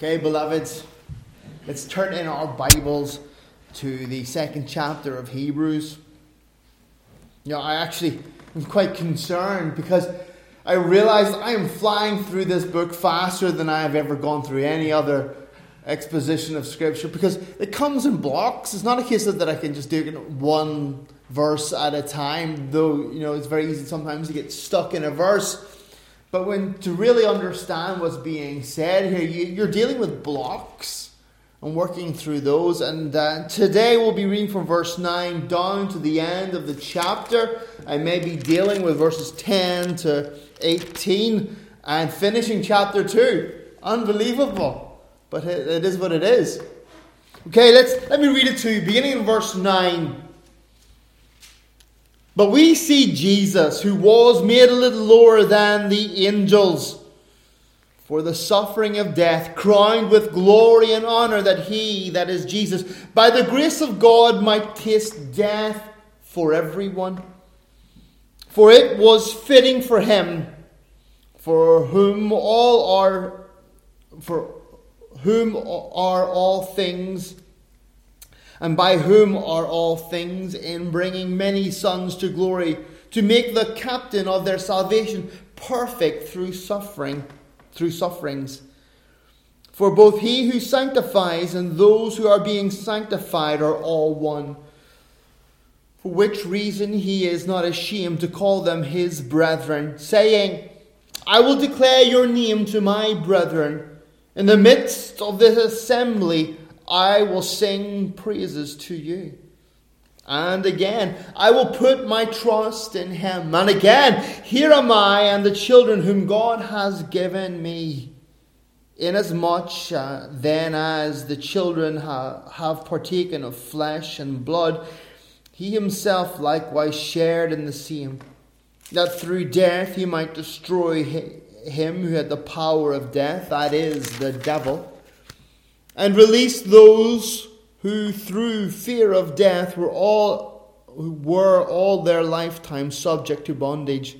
Okay, beloveds, let's turn in our Bibles to the second chapter of Hebrews. You know, I actually am quite concerned because I realize I am flying through this book faster than I have ever gone through any other exposition of Scripture because it comes in blocks. It's not a case that I can just do one verse at a time, though, you know, it's very easy sometimes to get stuck in a verse. But when to really understand what's being said here, you, are dealing with blocks and working through those. And uh, today we'll be reading from verse 9 down to the end of the chapter. I may be dealing with verses 10 to 18 and finishing chapter 2. Unbelievable. But it, it is what it is. Okay, let's let me read it to you, beginning in verse 9. But we see Jesus, who was made a little lower than the angels, for the suffering of death, crowned with glory and honor, that he, that is Jesus, by the grace of God, might taste death for everyone. For it was fitting for him, for whom all are, for whom are all things and by whom are all things, in bringing many sons to glory, to make the captain of their salvation perfect through suffering, through sufferings. For both he who sanctifies and those who are being sanctified are all one. For which reason he is not ashamed to call them his brethren, saying, I will declare your name to my brethren. In the midst of this assembly, I will sing praises to you. And again, I will put my trust in him. And again, here am I and the children whom God has given me. Inasmuch uh, then as the children ha- have partaken of flesh and blood, he himself likewise shared in the same, that through death he might destroy him who had the power of death, that is, the devil and release those who through fear of death were all who were all their lifetime subject to bondage.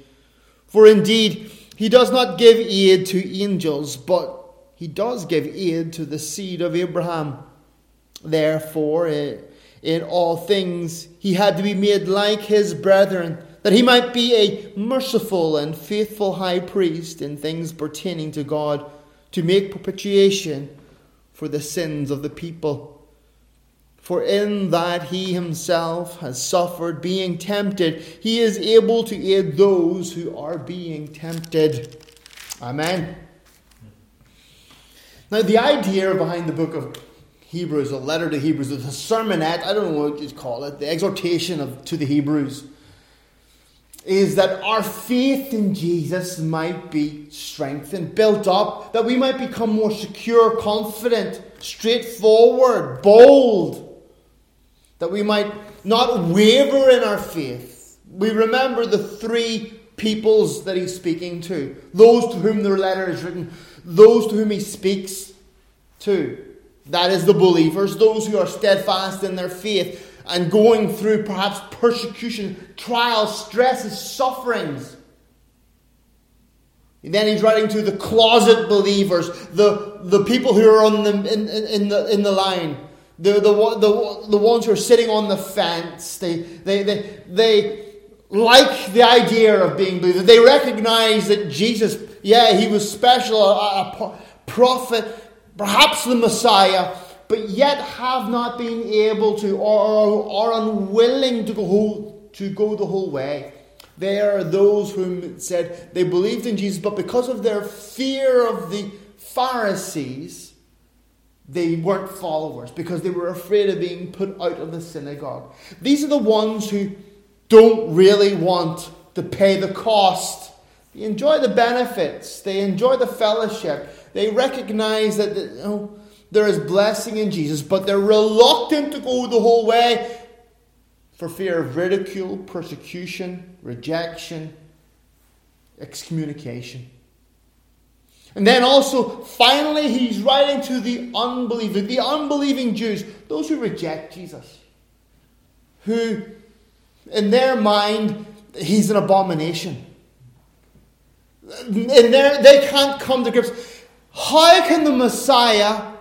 For indeed, he does not give aid to angels, but he does give aid to the seed of Abraham. Therefore, in all things, he had to be made like his brethren, that he might be a merciful and faithful high priest in things pertaining to God, to make propitiation for the sins of the people. For in that he himself has suffered being tempted, he is able to aid those who are being tempted. Amen. Now, the idea behind the book of Hebrews, a letter to Hebrews, is the sermonette, I don't know what you'd call it, the exhortation of, to the Hebrews is that our faith in Jesus might be strengthened, built up, that we might become more secure, confident, straightforward, bold, that we might not waver in our faith. We remember the three peoples that he's speaking to those to whom the letter is written, those to whom he speaks to. That is the believers, those who are steadfast in their faith and going through perhaps persecution, trials, stresses, sufferings. And then he's writing to the closet believers, the, the people who are on the, in, in, the, in the line, the, the, the, the ones who are sitting on the fence. They, they, they, they like the idea of being believers. They recognize that Jesus, yeah, he was special, a, a prophet, perhaps the Messiah, but yet have not been able to or are unwilling to go, to go the whole way. There are those whom said they believed in Jesus, but because of their fear of the Pharisees, they weren't followers because they were afraid of being put out of the synagogue. These are the ones who don't really want to pay the cost. They enjoy the benefits, they enjoy the fellowship, they recognize that you know, there is blessing in Jesus, but they're reluctant to go the whole way for fear of ridicule, persecution, rejection, excommunication. And then also, finally, he's writing to the unbelieving, the unbelieving Jews, those who reject Jesus, who, in their mind, he's an abomination. And they can't come to grips How can the Messiah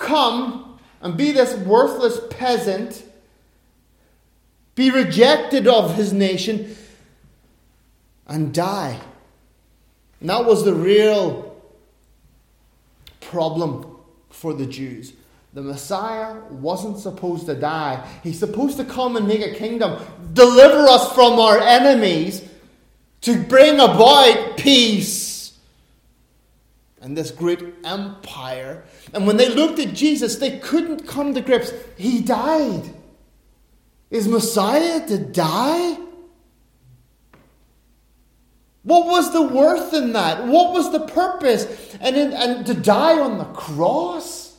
come and be this worthless peasant, be rejected of his nation, and die? And that was the real problem for the Jews. The Messiah wasn't supposed to die. He's supposed to come and make a kingdom, deliver us from our enemies, to bring about peace and this great empire. And when they looked at Jesus, they couldn't come to grips. He died. Is Messiah to die? What was the worth in that? What was the purpose? And, in, and to die on the cross?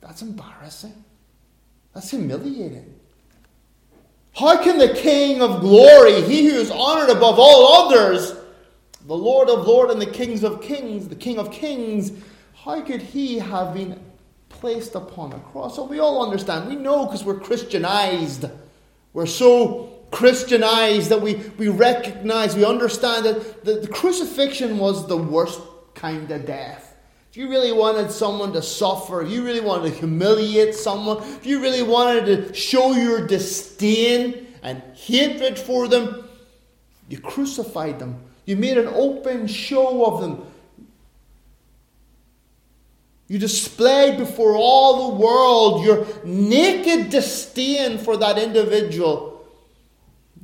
That's embarrassing. That's humiliating. How can the King of glory, he who is honored above all others, the Lord of lords and the kings of kings, the King of kings, how could he have been placed upon a cross? So we all understand. We know because we're Christianized. We're so Christianized that we, we recognize, we understand that the, the crucifixion was the worst kind of death. If you really wanted someone to suffer, if you really wanted to humiliate someone, if you really wanted to show your disdain and hatred for them, you crucified them. You made an open show of them. You displayed before all the world your naked disdain for that individual.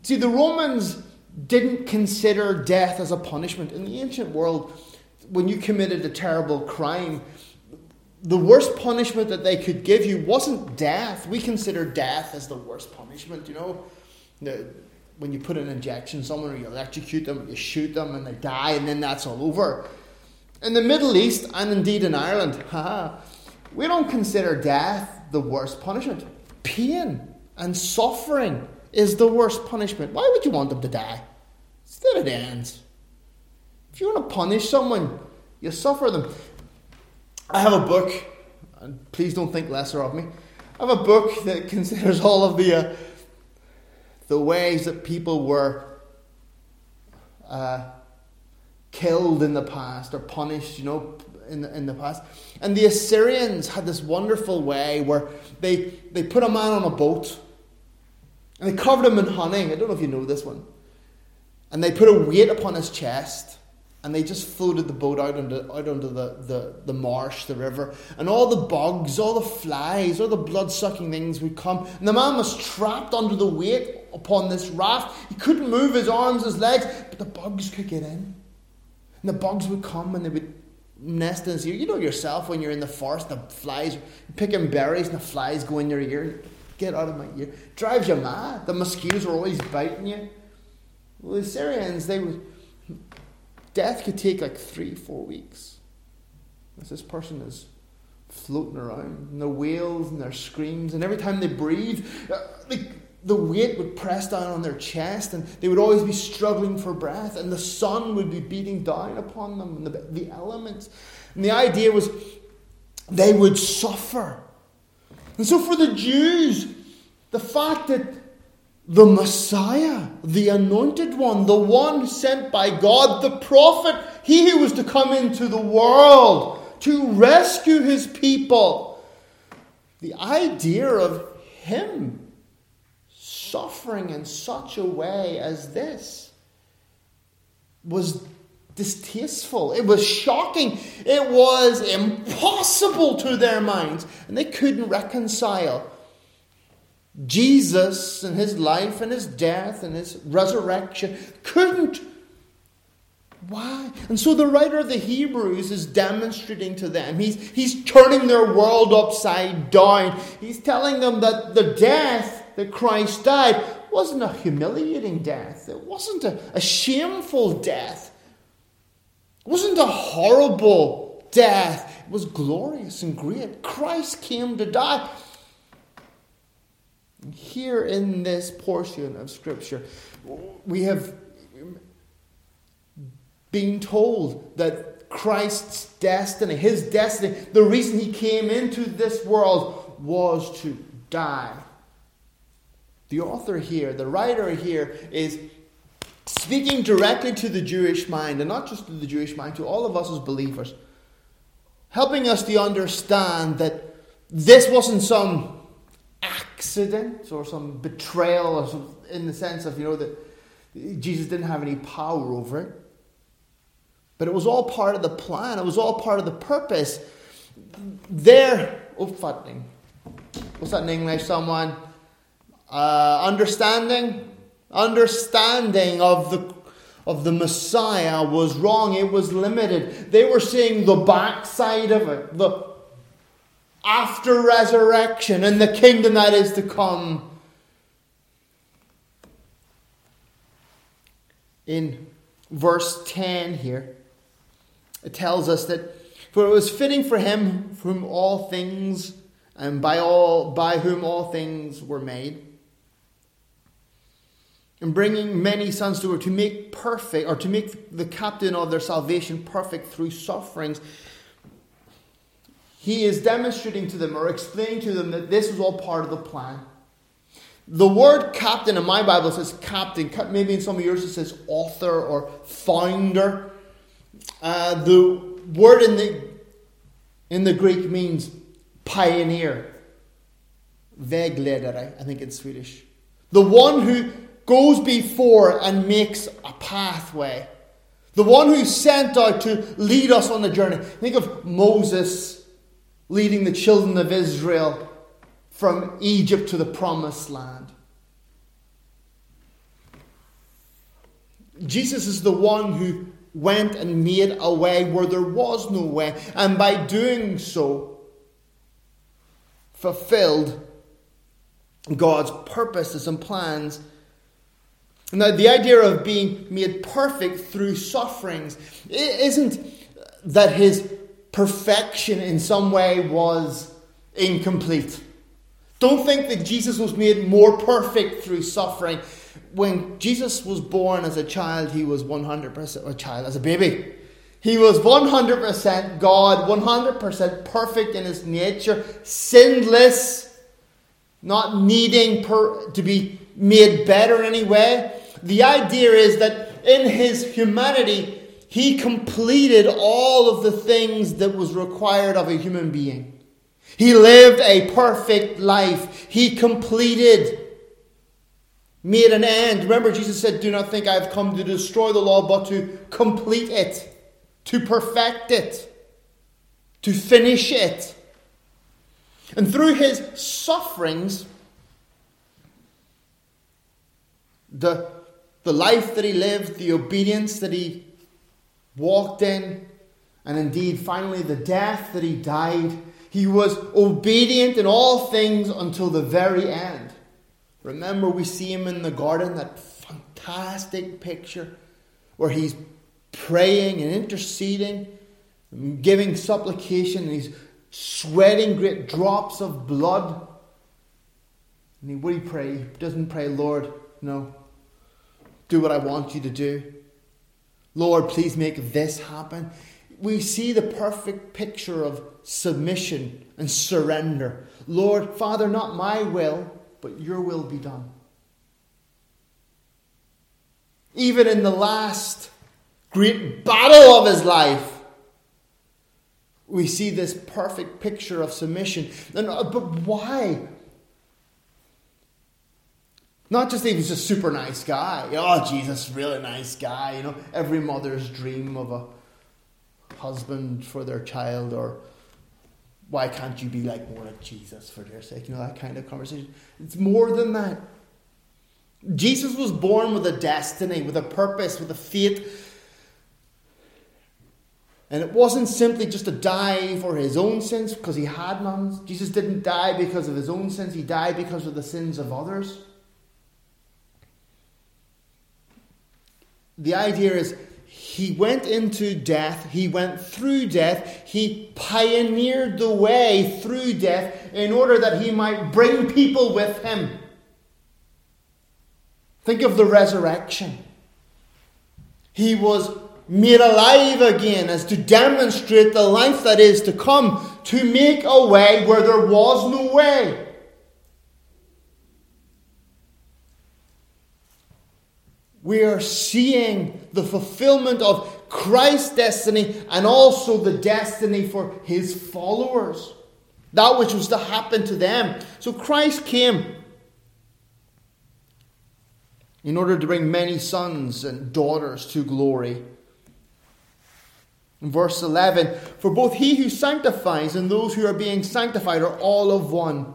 See, the Romans didn't consider death as a punishment. In the ancient world, when you committed a terrible crime, the worst punishment that they could give you wasn't death. We consider death as the worst punishment, you know. When you put an injection or you electrocute them, you shoot them, and they die, and then that's all over. In the Middle East, and indeed in Ireland, we don't consider death the worst punishment. Pain and suffering is the worst punishment. Why would you want them to die? Instead, it ends. If you want to punish someone, you suffer them. I have a book, and please don't think lesser of me. I have a book that considers all of the uh, the ways that people were uh, killed in the past or punished, you know, in the, in the past. And the Assyrians had this wonderful way where they, they put a man on a boat and they covered him in honey. I don't know if you know this one. And they put a weight upon his chest and they just floated the boat out into, out onto the, the, the marsh, the river, and all the bugs, all the flies, all the blood sucking things would come. And the man was trapped under the weight upon this raft. He couldn't move his arms, his legs, but the bugs could get in. And the bugs would come and they would nest in his ear. You know yourself when you're in the forest, the flies, picking berries and the flies go in your ear. Get out of my ear. Drives you mad. The mosquitoes are always biting you. Well, the Syrians, they would Death could take like three, four weeks. As this person is floating around, and their wails and their screams, and every time they breathe, uh, like the weight would press down on their chest, and they would always be struggling for breath, and the sun would be beating down upon them, and the, the elements. And the idea was they would suffer. And so for the Jews, the fact that the Messiah, the anointed one, the one sent by God, the prophet, he who was to come into the world to rescue his people. The idea of him suffering in such a way as this was distasteful. It was shocking. It was impossible to their minds. And they couldn't reconcile Jesus and his life and his death and his resurrection couldn't. Why? And so the writer of the Hebrews is demonstrating to them. He's, he's turning their world upside down. He's telling them that the death that Christ died wasn't a humiliating death, it wasn't a, a shameful death, it wasn't a horrible death. It was glorious and great. Christ came to die here in this portion of Scripture, we have been told that Christ's destiny, his destiny, the reason he came into this world was to die. The author here, the writer here, is speaking directly to the Jewish mind, and not just to the Jewish mind, to all of us as believers, helping us to understand that this wasn't some accident or some betrayal, or some, in the sense of, you know, that Jesus didn't have any power over it. But it was all part of the plan, it was all part of the purpose. Their. What's that in English? Someone uh, understanding, understanding of the of the Messiah was wrong. It was limited. They were seeing the backside of it, the after resurrection and the kingdom that is to come. In verse 10 here, it tells us that for it was fitting for him whom all things and by all by whom all things were made and bringing many sons to her to make perfect or to make the captain of their salvation perfect through sufferings he is demonstrating to them or explaining to them that this is all part of the plan the word captain in my bible says captain maybe in some of yours it says author or founder uh, the word in the in the Greek means pioneer. Vägledare, I think in Swedish. The one who goes before and makes a pathway. The one who's sent out to lead us on the journey. Think of Moses leading the children of Israel from Egypt to the promised land. Jesus is the one who went and made a way where there was no way, and by doing so, fulfilled God's purposes and plans. Now, the idea of being made perfect through sufferings isn't that his perfection in some way was incomplete. Don't think that Jesus was made more perfect through suffering when Jesus was born as a child, he was 100% a child, as a baby. He was 100% God, 100% perfect in his nature, sinless, not needing per, to be made better in any way. The idea is that in his humanity, he completed all of the things that was required of a human being. He lived a perfect life. He completed made an end. Remember, Jesus said, Do not think I have come to destroy the law, but to complete it, to perfect it, to finish it. And through his sufferings, the, the life that he lived, the obedience that he walked in, and indeed, finally, the death that he died, he was obedient in all things until the very end. Remember, we see him in the garden, that fantastic picture where he's praying and interceding, giving supplication, and he's sweating great drops of blood. And he, what he pray? He doesn't pray, Lord, no, do what I want you to do. Lord, please make this happen. We see the perfect picture of submission and surrender. Lord, Father, not my will but your will be done. Even in the last great battle of his life, we see this perfect picture of submission. And, uh, but why? Not just that he was a super nice guy. Oh, Jesus, really nice guy. You know, every mother's dream of a husband for their child or why can't you be like more like Jesus for their sake? You know, that kind of conversation. It's more than that. Jesus was born with a destiny, with a purpose, with a fate. And it wasn't simply just to die for his own sins because he had none. Jesus didn't die because of his own sins, he died because of the sins of others. The idea is he went into death, he went through death, he pioneered the way through death in order that he might bring people with him. Think of the resurrection. He was made alive again as to demonstrate the life that is to come, to make a way where there was no way. We are seeing the fulfillment of Christ's destiny and also the destiny for his followers. That which was to happen to them. So Christ came in order to bring many sons and daughters to glory. In verse 11, for both he who sanctifies and those who are being sanctified are all of one.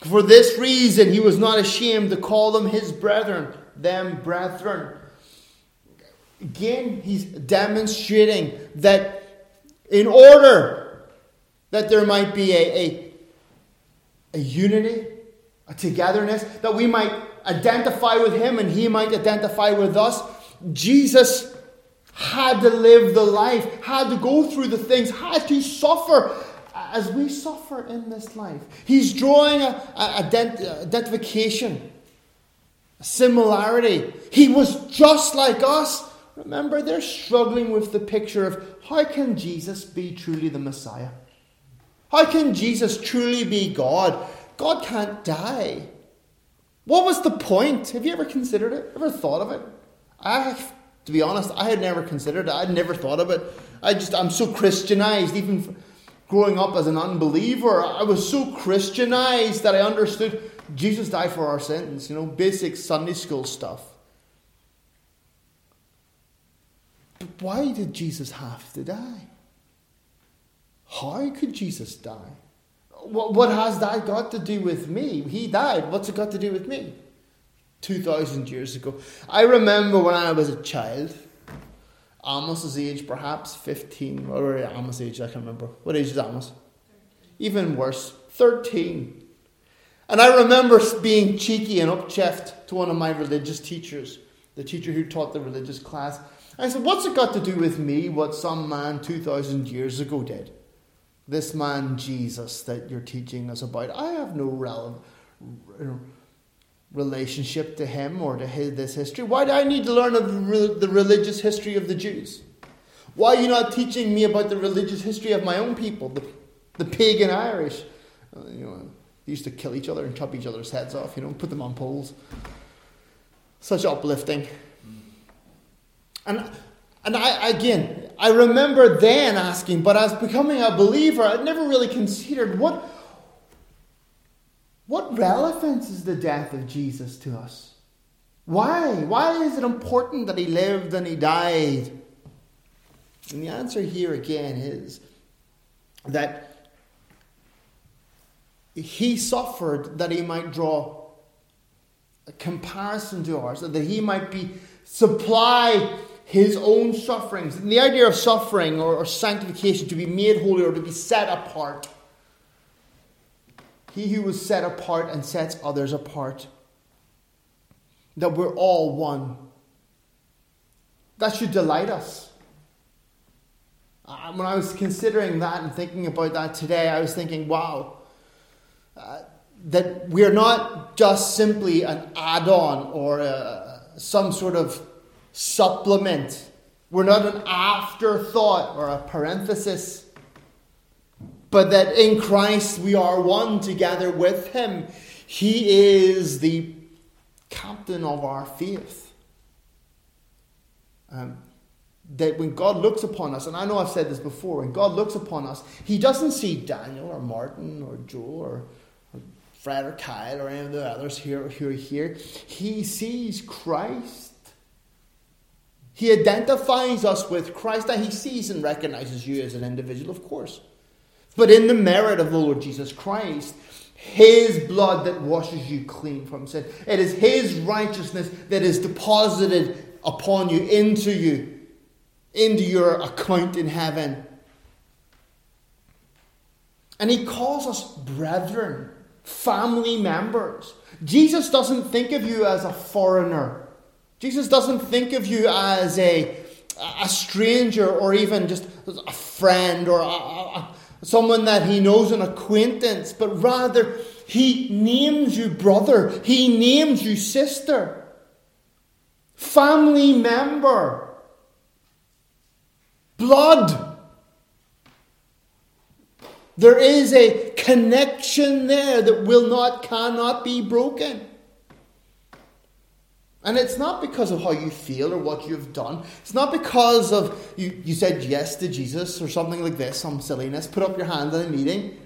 For this reason, he was not ashamed to call them his brethren, them brethren. Again, he's demonstrating that in order that there might be a, a, a unity, a togetherness, that we might identify with him and he might identify with us, Jesus had to live the life, had to go through the things, had to suffer as we suffer in this life. He's drawing a, a, a identification, a similarity. He was just like us. Remember, they're struggling with the picture of how can Jesus be truly the Messiah? How can Jesus truly be God? God can't die. What was the point? Have you ever considered it? Ever thought of it? I, have, to be honest, I had never considered it. I'd never thought of it. I just, I'm so Christianized, even growing up as an unbeliever. I was so Christianized that I understood Jesus died for our sins, you know, basic Sunday school stuff. But why did Jesus have to die? How could Jesus die? What, what has that got to do with me? He died. What's it got to do with me? 2,000 years ago. I remember when I was a child, Amos's age, perhaps 15. or Amos' age? I can't remember. What age is Amos? Even worse, 13. And I remember being cheeky and upcheft to one of my religious teachers, the teacher who taught the religious class. I said, What's it got to do with me what some man 2,000 years ago did? This man Jesus that you're teaching us about. I have no relevant relationship to him or to his, this history? Why do I need to learn of the religious history of the Jews? Why are you not teaching me about the religious history of my own people, the, the pagan Irish? Uh, you know, they used to kill each other and chop each other's heads off, you know, put them on poles. Such uplifting. And and I again, I remember then asking, but as becoming a believer, I'd never really considered what what relevance is the death of Jesus to us? Why? Why is it important that he lived and he died? And the answer here again is that he suffered that he might draw a comparison to ours, that he might be supply his own sufferings. And the idea of suffering or, or sanctification, to be made holy or to be set apart, he who was set apart and sets others apart. That we're all one. That should delight us. When I was considering that and thinking about that today, I was thinking, wow, that we're not just simply an add on or uh, some sort of supplement. We're not an afterthought or a parenthesis but that in Christ we are one together with Him. He is the captain of our faith. Um, that when God looks upon us, and I know I've said this before, when God looks upon us, He doesn't see Daniel or Martin or Joe or, or Fred or Kyle or any of the others here who are here. He sees Christ. He identifies us with Christ, and He sees and recognizes you as an individual, of course but in the merit of the Lord Jesus Christ. His blood that washes you clean from sin. It is His righteousness that is deposited upon you, into you, into your account in heaven. And He calls us brethren, family members. Jesus doesn't think of you as a foreigner. Jesus doesn't think of you as a, a stranger or even just a friend or a, a, someone that he knows, an acquaintance, but rather he names you brother, he names you sister, family member, blood. There is a connection there that will not, cannot be broken. And it's not because of how you feel or what you've done. It's not because of you, you said yes to Jesus or something like this, some silliness. Put up your hand in a meeting.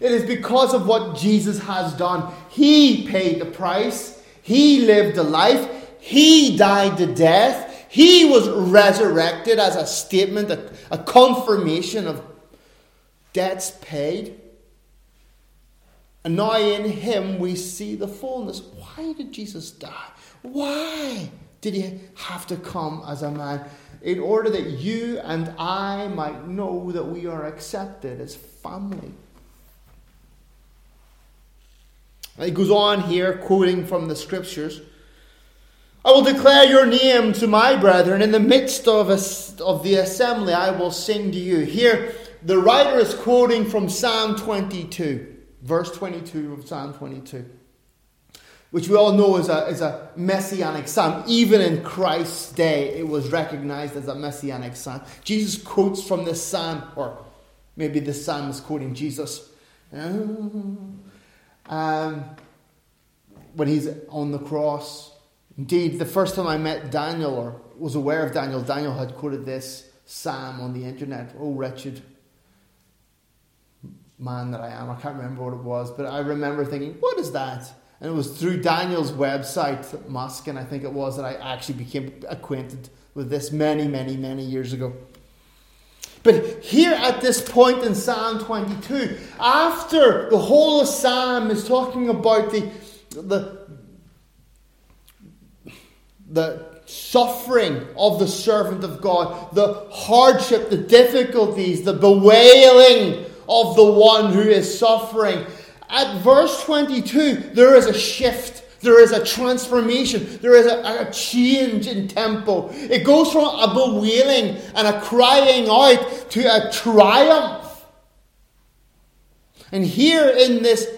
It is because of what Jesus has done. He paid the price, He lived a life, He died the death, He was resurrected as a statement, a, a confirmation of debts paid. And now in Him we see the fullness. Why did Jesus die? Why did he have to come as a man? In order that you and I might know that we are accepted as family. And he goes on here, quoting from the scriptures. I will declare your name to my brethren. In the midst of, a, of the assembly, I will sing to you. Here, the writer is quoting from Psalm 22, verse 22 of Psalm 22 which we all know is a, is a messianic psalm. Even in Christ's day, it was recognized as a messianic psalm. Jesus quotes from this psalm, or maybe this psalm is quoting Jesus. Um, when he's on the cross. Indeed, the first time I met Daniel or was aware of Daniel, Daniel had quoted this psalm on the internet. Oh, wretched man that I am. I can't remember what it was, but I remember thinking, what is that? And it was through Daniel's website, Musk, and I think it was, that I actually became acquainted with this many, many, many years ago. But here at this point in Psalm 22, after the whole of Psalm is talking about the, the, the suffering of the servant of God, the hardship, the difficulties, the bewailing of the one who is suffering, at verse 22, there is a shift. There is a transformation. There is a, a, change in tempo. It goes from a bewailing and a crying out to a triumph. And here in this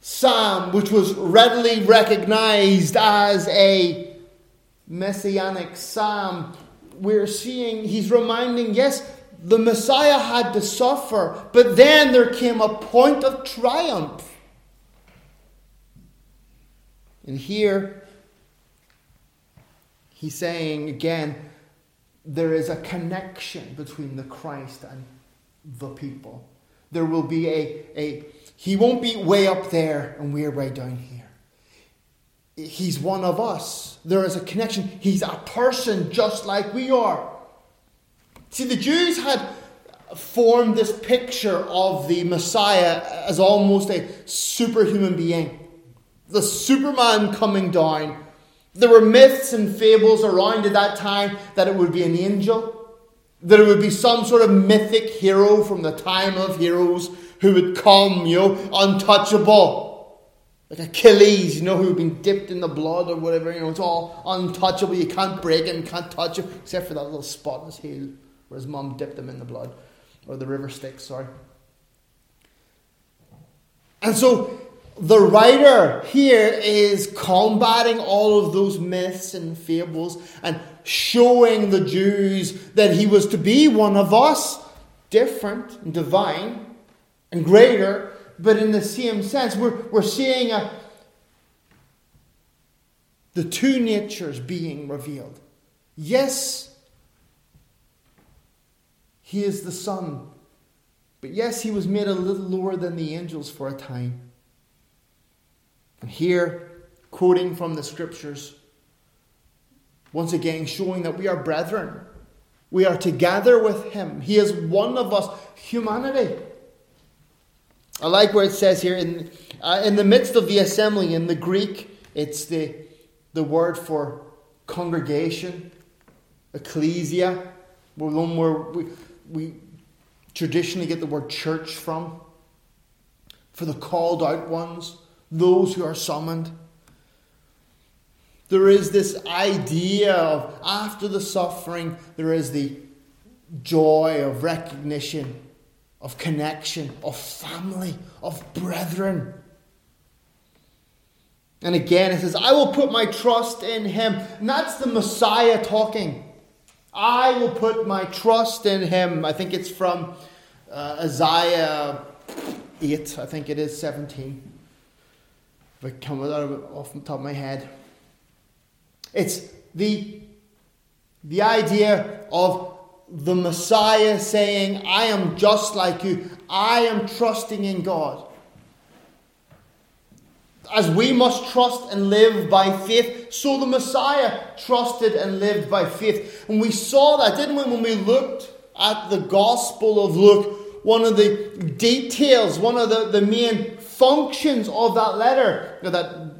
psalm, which was readily recognized as a messianic psalm, we're seeing, he's reminding, yes, the Messiah had to suffer, but then there came a point of triumph. And here, he's saying again, there is a connection between the Christ and the people. There will be a, a he won't be way up there and we're way down here. He's one of us. There is a connection. He's a person just like we are. See, the Jews had formed this picture of the Messiah as almost a superhuman being, the Superman coming down. There were myths and fables around at that time that it would be an angel, that it would be some sort of mythic hero from the time of heroes who would come, you know, untouchable. Like Achilles, you know, who had been dipped in the blood or whatever, you know, it's all untouchable. You can't break him, can't touch him, except for that little spot in his heel where his mum dipped him in the blood, or the river Styx, sorry. And so the writer here is combating all of those myths and fables and showing the Jews that he was to be one of us, different and divine and greater, but in the same sense. We're, we're seeing a, the two natures being revealed. Yes, he is the Son. But yes, he was made a little lower than the angels for a time. And here, quoting from the scriptures, once again showing that we are brethren. We are together with him. He is one of us, humanity. I like where it says here in, uh, in the midst of the assembly, in the Greek, it's the, the word for congregation, ecclesia. One where we, we traditionally get the word church from. For the called out ones, those who are summoned. There is this idea of after the suffering, there is the joy of recognition, of connection, of family, of brethren. And again, it says, I will put my trust in him. And that's the Messiah talking. I will put my trust in him. I think it's from uh, Isaiah 8, I think it is 17. If I come out of off the top of my head. It's the, the idea of the Messiah saying, I am just like you. I am trusting in God. As we must trust and live by faith, so the Messiah trusted and lived by faith. And we saw that, didn't we, when we looked at the Gospel of Luke? One of the details, one of the, the main functions of that letter, that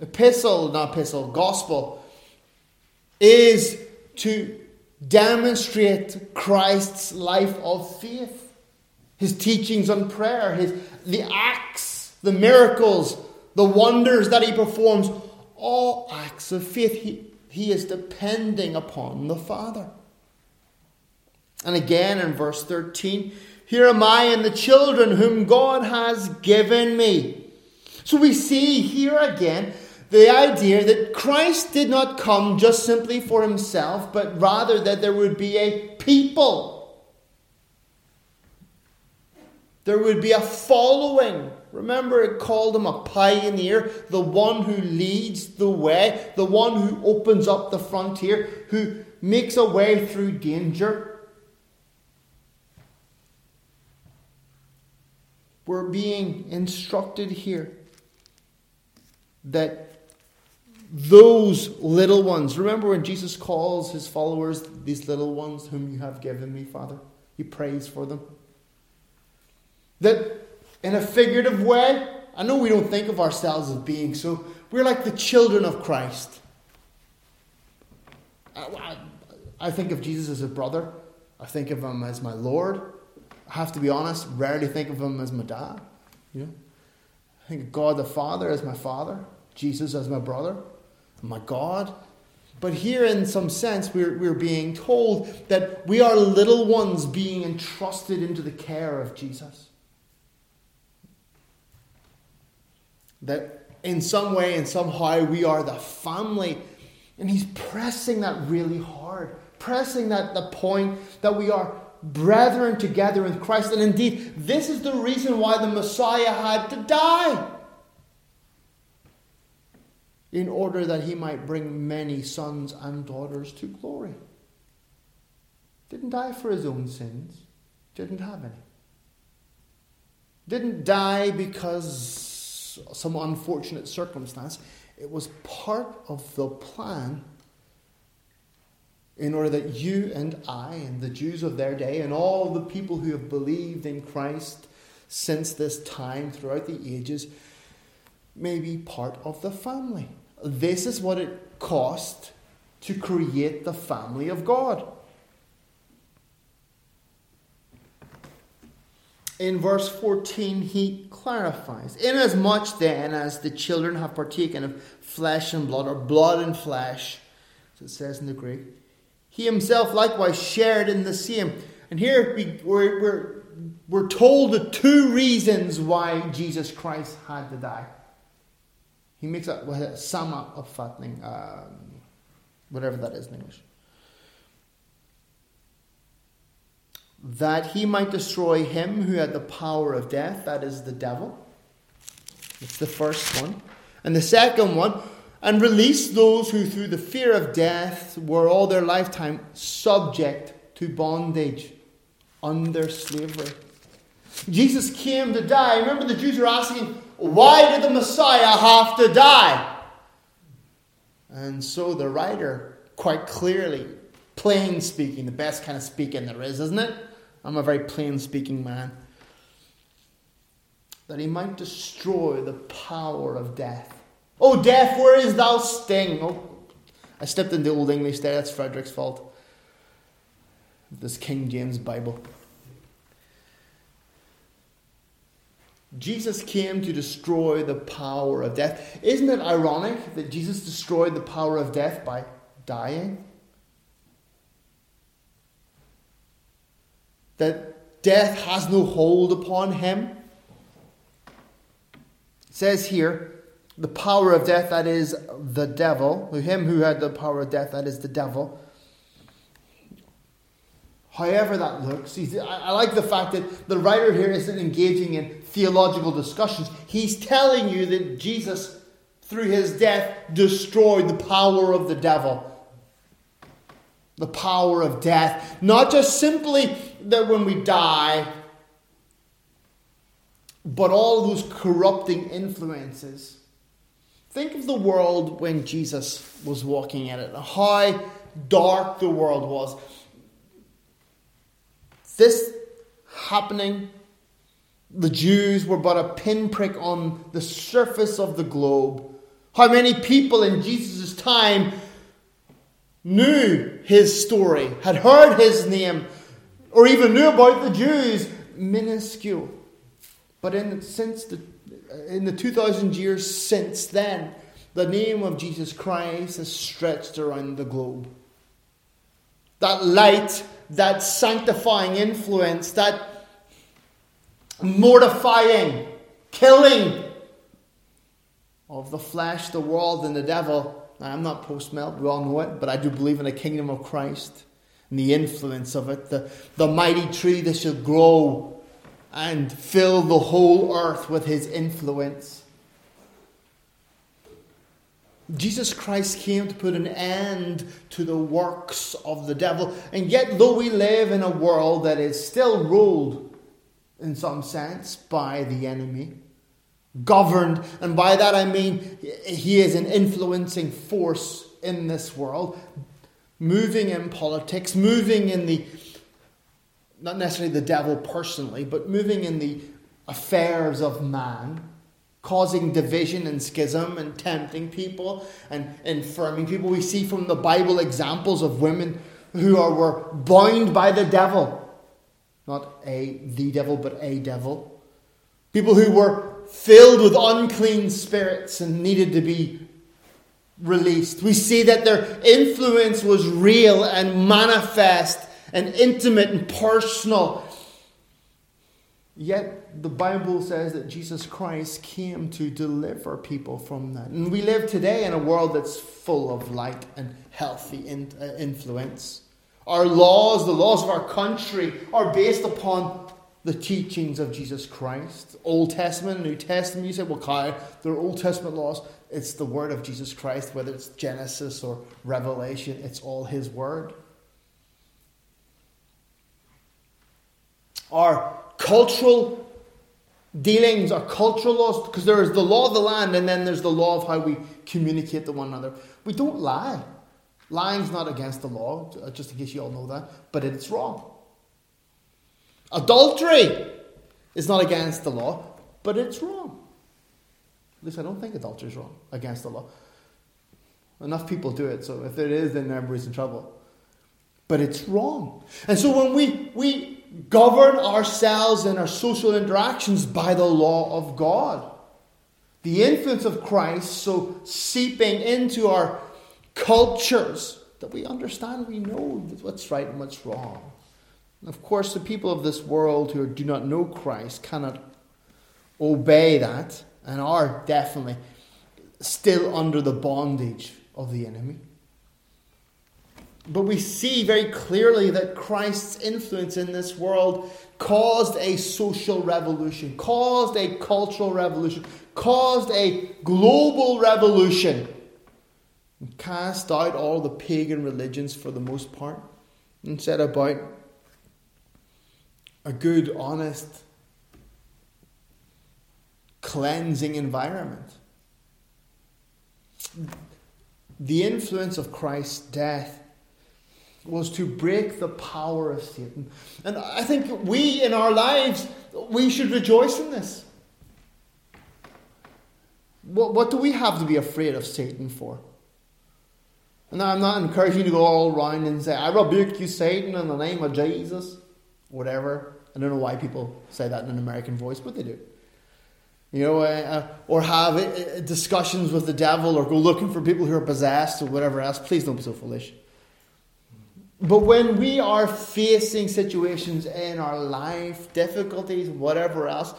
epistle, not epistle, gospel, is to demonstrate Christ's life of faith. His teachings on prayer, his, the acts, the miracles, the wonders that he performs, all acts of faith. He, he is depending upon the Father. And again in verse 13, here am I and the children whom God has given me. So we see here again the idea that Christ did not come just simply for himself, but rather that there would be a people. There would be a following. Remember, it called him a pioneer, the one who leads the way, the one who opens up the frontier, who makes a way through danger. We're being instructed here that those little ones, remember when Jesus calls his followers these little ones whom you have given me, Father? He prays for them. That in a figurative way, I know we don't think of ourselves as being so, we're like the children of Christ. I, I think of Jesus as a brother. I think of him as my Lord. I have to be honest, rarely think of him as my dad. You know? I think of God the Father as my father, Jesus as my brother, my God. But here, in some sense, we're, we're being told that we are little ones being entrusted into the care of Jesus. That in some way and somehow we are the family. And he's pressing that really hard, pressing that the point that we are brethren together in Christ. And indeed, this is the reason why the Messiah had to die. In order that he might bring many sons and daughters to glory. Didn't die for his own sins, didn't have any. Didn't die because some unfortunate circumstance. It was part of the plan in order that you and I and the Jews of their day and all the people who have believed in Christ since this time throughout the ages may be part of the family. This is what it cost to create the family of God. In verse 14, he clarifies Inasmuch then as the children have partaken of flesh and blood, or blood and flesh, as it says in the Greek, he himself likewise shared in the same. And here we, we're, we're, we're told the two reasons why Jesus Christ had to die. He makes a, a sama uppfattning, um, whatever that is in English. That he might destroy him who had the power of death, that is the devil. It's the first one. And the second one, and release those who, through the fear of death, were all their lifetime subject to bondage under slavery. Jesus came to die. Remember, the Jews were asking, why did the Messiah have to die? And so the writer, quite clearly, plain speaking, the best kind of speaking there is, isn't it? I'm a very plain speaking man. That he might destroy the power of death Oh, death, where is thou sting? Oh, I stepped into Old English there. That's Frederick's fault. This King James Bible. Jesus came to destroy the power of death. Isn't it ironic that Jesus destroyed the power of death by dying? That death has no hold upon him? It says here, the power of death, that is the devil, him who had the power of death, that is the devil. However, that looks, I like the fact that the writer here isn't engaging in theological discussions. He's telling you that Jesus through his death, destroyed the power of the devil. The power of death. Not just simply that when we die, but all those corrupting influences. Think of the world when Jesus was walking in it, how dark the world was. This happening, the Jews were but a pinprick on the surface of the globe. How many people in Jesus' time knew his story, had heard his name, or even knew about the Jews? Minuscule. But in, since the, in the 2,000 years since then, the name of Jesus Christ has stretched around the globe. That light, that sanctifying influence, that mortifying, killing of the flesh, the world, and the devil. I'm not post mil, we all know it, but I do believe in the kingdom of Christ and the influence of it, the, the mighty tree that shall grow and fill the whole earth with his influence. Jesus Christ came to put an end to the works of the devil. And yet, though we live in a world that is still ruled, in some sense, by the enemy, governed, and by that I mean he is an influencing force in this world, moving in politics, moving in the not necessarily the devil personally, but moving in the affairs of man, causing division and schism and tempting people and infirming people. We see from the Bible examples of women who are, were bound by the devil. Not a the devil, but a devil. People who were filled with unclean spirits and needed to be released. We see that their influence was real and manifest and intimate and personal. Yet the Bible says that Jesus Christ came to deliver people from that. And we live today in a world that's full of light and healthy uh, influence. Our laws, the laws of our country, are based upon the teachings of Jesus Christ. Old Testament, New Testament, you say, well, Kyle, they're Old Testament laws. It's the word of Jesus Christ, whether it's Genesis or Revelation, it's all His word. our cultural dealings, our cultural laws, because there is the law of the land and then there's the law of how we communicate to one another. We don't lie. Lying's not against the law, uh, just in case you all know that, but it's wrong. Adultery is not against the law, but it's wrong. At least I don't think adultery is wrong, against the law. Enough people do it, so if it is, then everybody's in trouble. But it's wrong. And so when we, we govern ourselves and our social interactions by the law of God. The influence of Christ so seeping into our cultures that we understand, we know what's right and what's wrong. Of course, the people of this world who do not know Christ cannot obey that and are definitely still under the bondage of the enemy. But we see very clearly that Christ's influence in this world caused a social revolution, caused a cultural revolution, caused a global revolution, and cast out all the pagan religions for the most part, and set about a good, honest, cleansing environment. The influence of Christ's death was to break the power of Satan. And I think we in our lives, we should rejoice in this. What, what do we have to be afraid of Satan for? And I'm not encouraging you to go all around and say, I rebuke you, Satan, in the name of Jesus. Whatever. I don't know why people say that in an American voice, but they do. You know, uh, uh or have uh, discussions with the devil, or go looking for people who are possessed, or whatever else. Please don't be so foolish. But when we are facing situations in our life, difficulties, whatever else,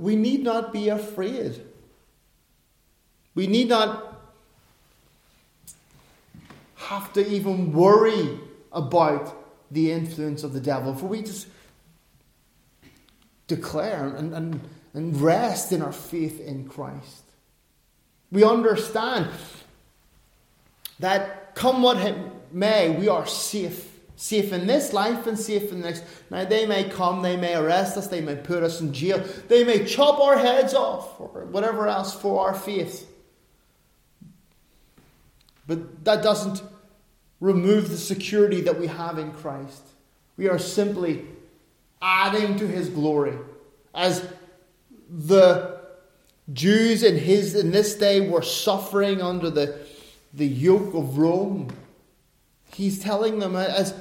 we need not be afraid. We need not have to even worry about the influence of the devil, for we just declare and, and, and rest in our faith in Christ. We understand that come what may, we are safe. Safe in this life and safe in the next. Now, they may come, they may arrest us, they may put us in jail, they may chop our heads off, or whatever else for our faith. But that doesn't remove the security that we have in Christ. We are simply adding to his glory. As the Jews in his in this day were suffering under the, the yoke of Rome. He's telling them as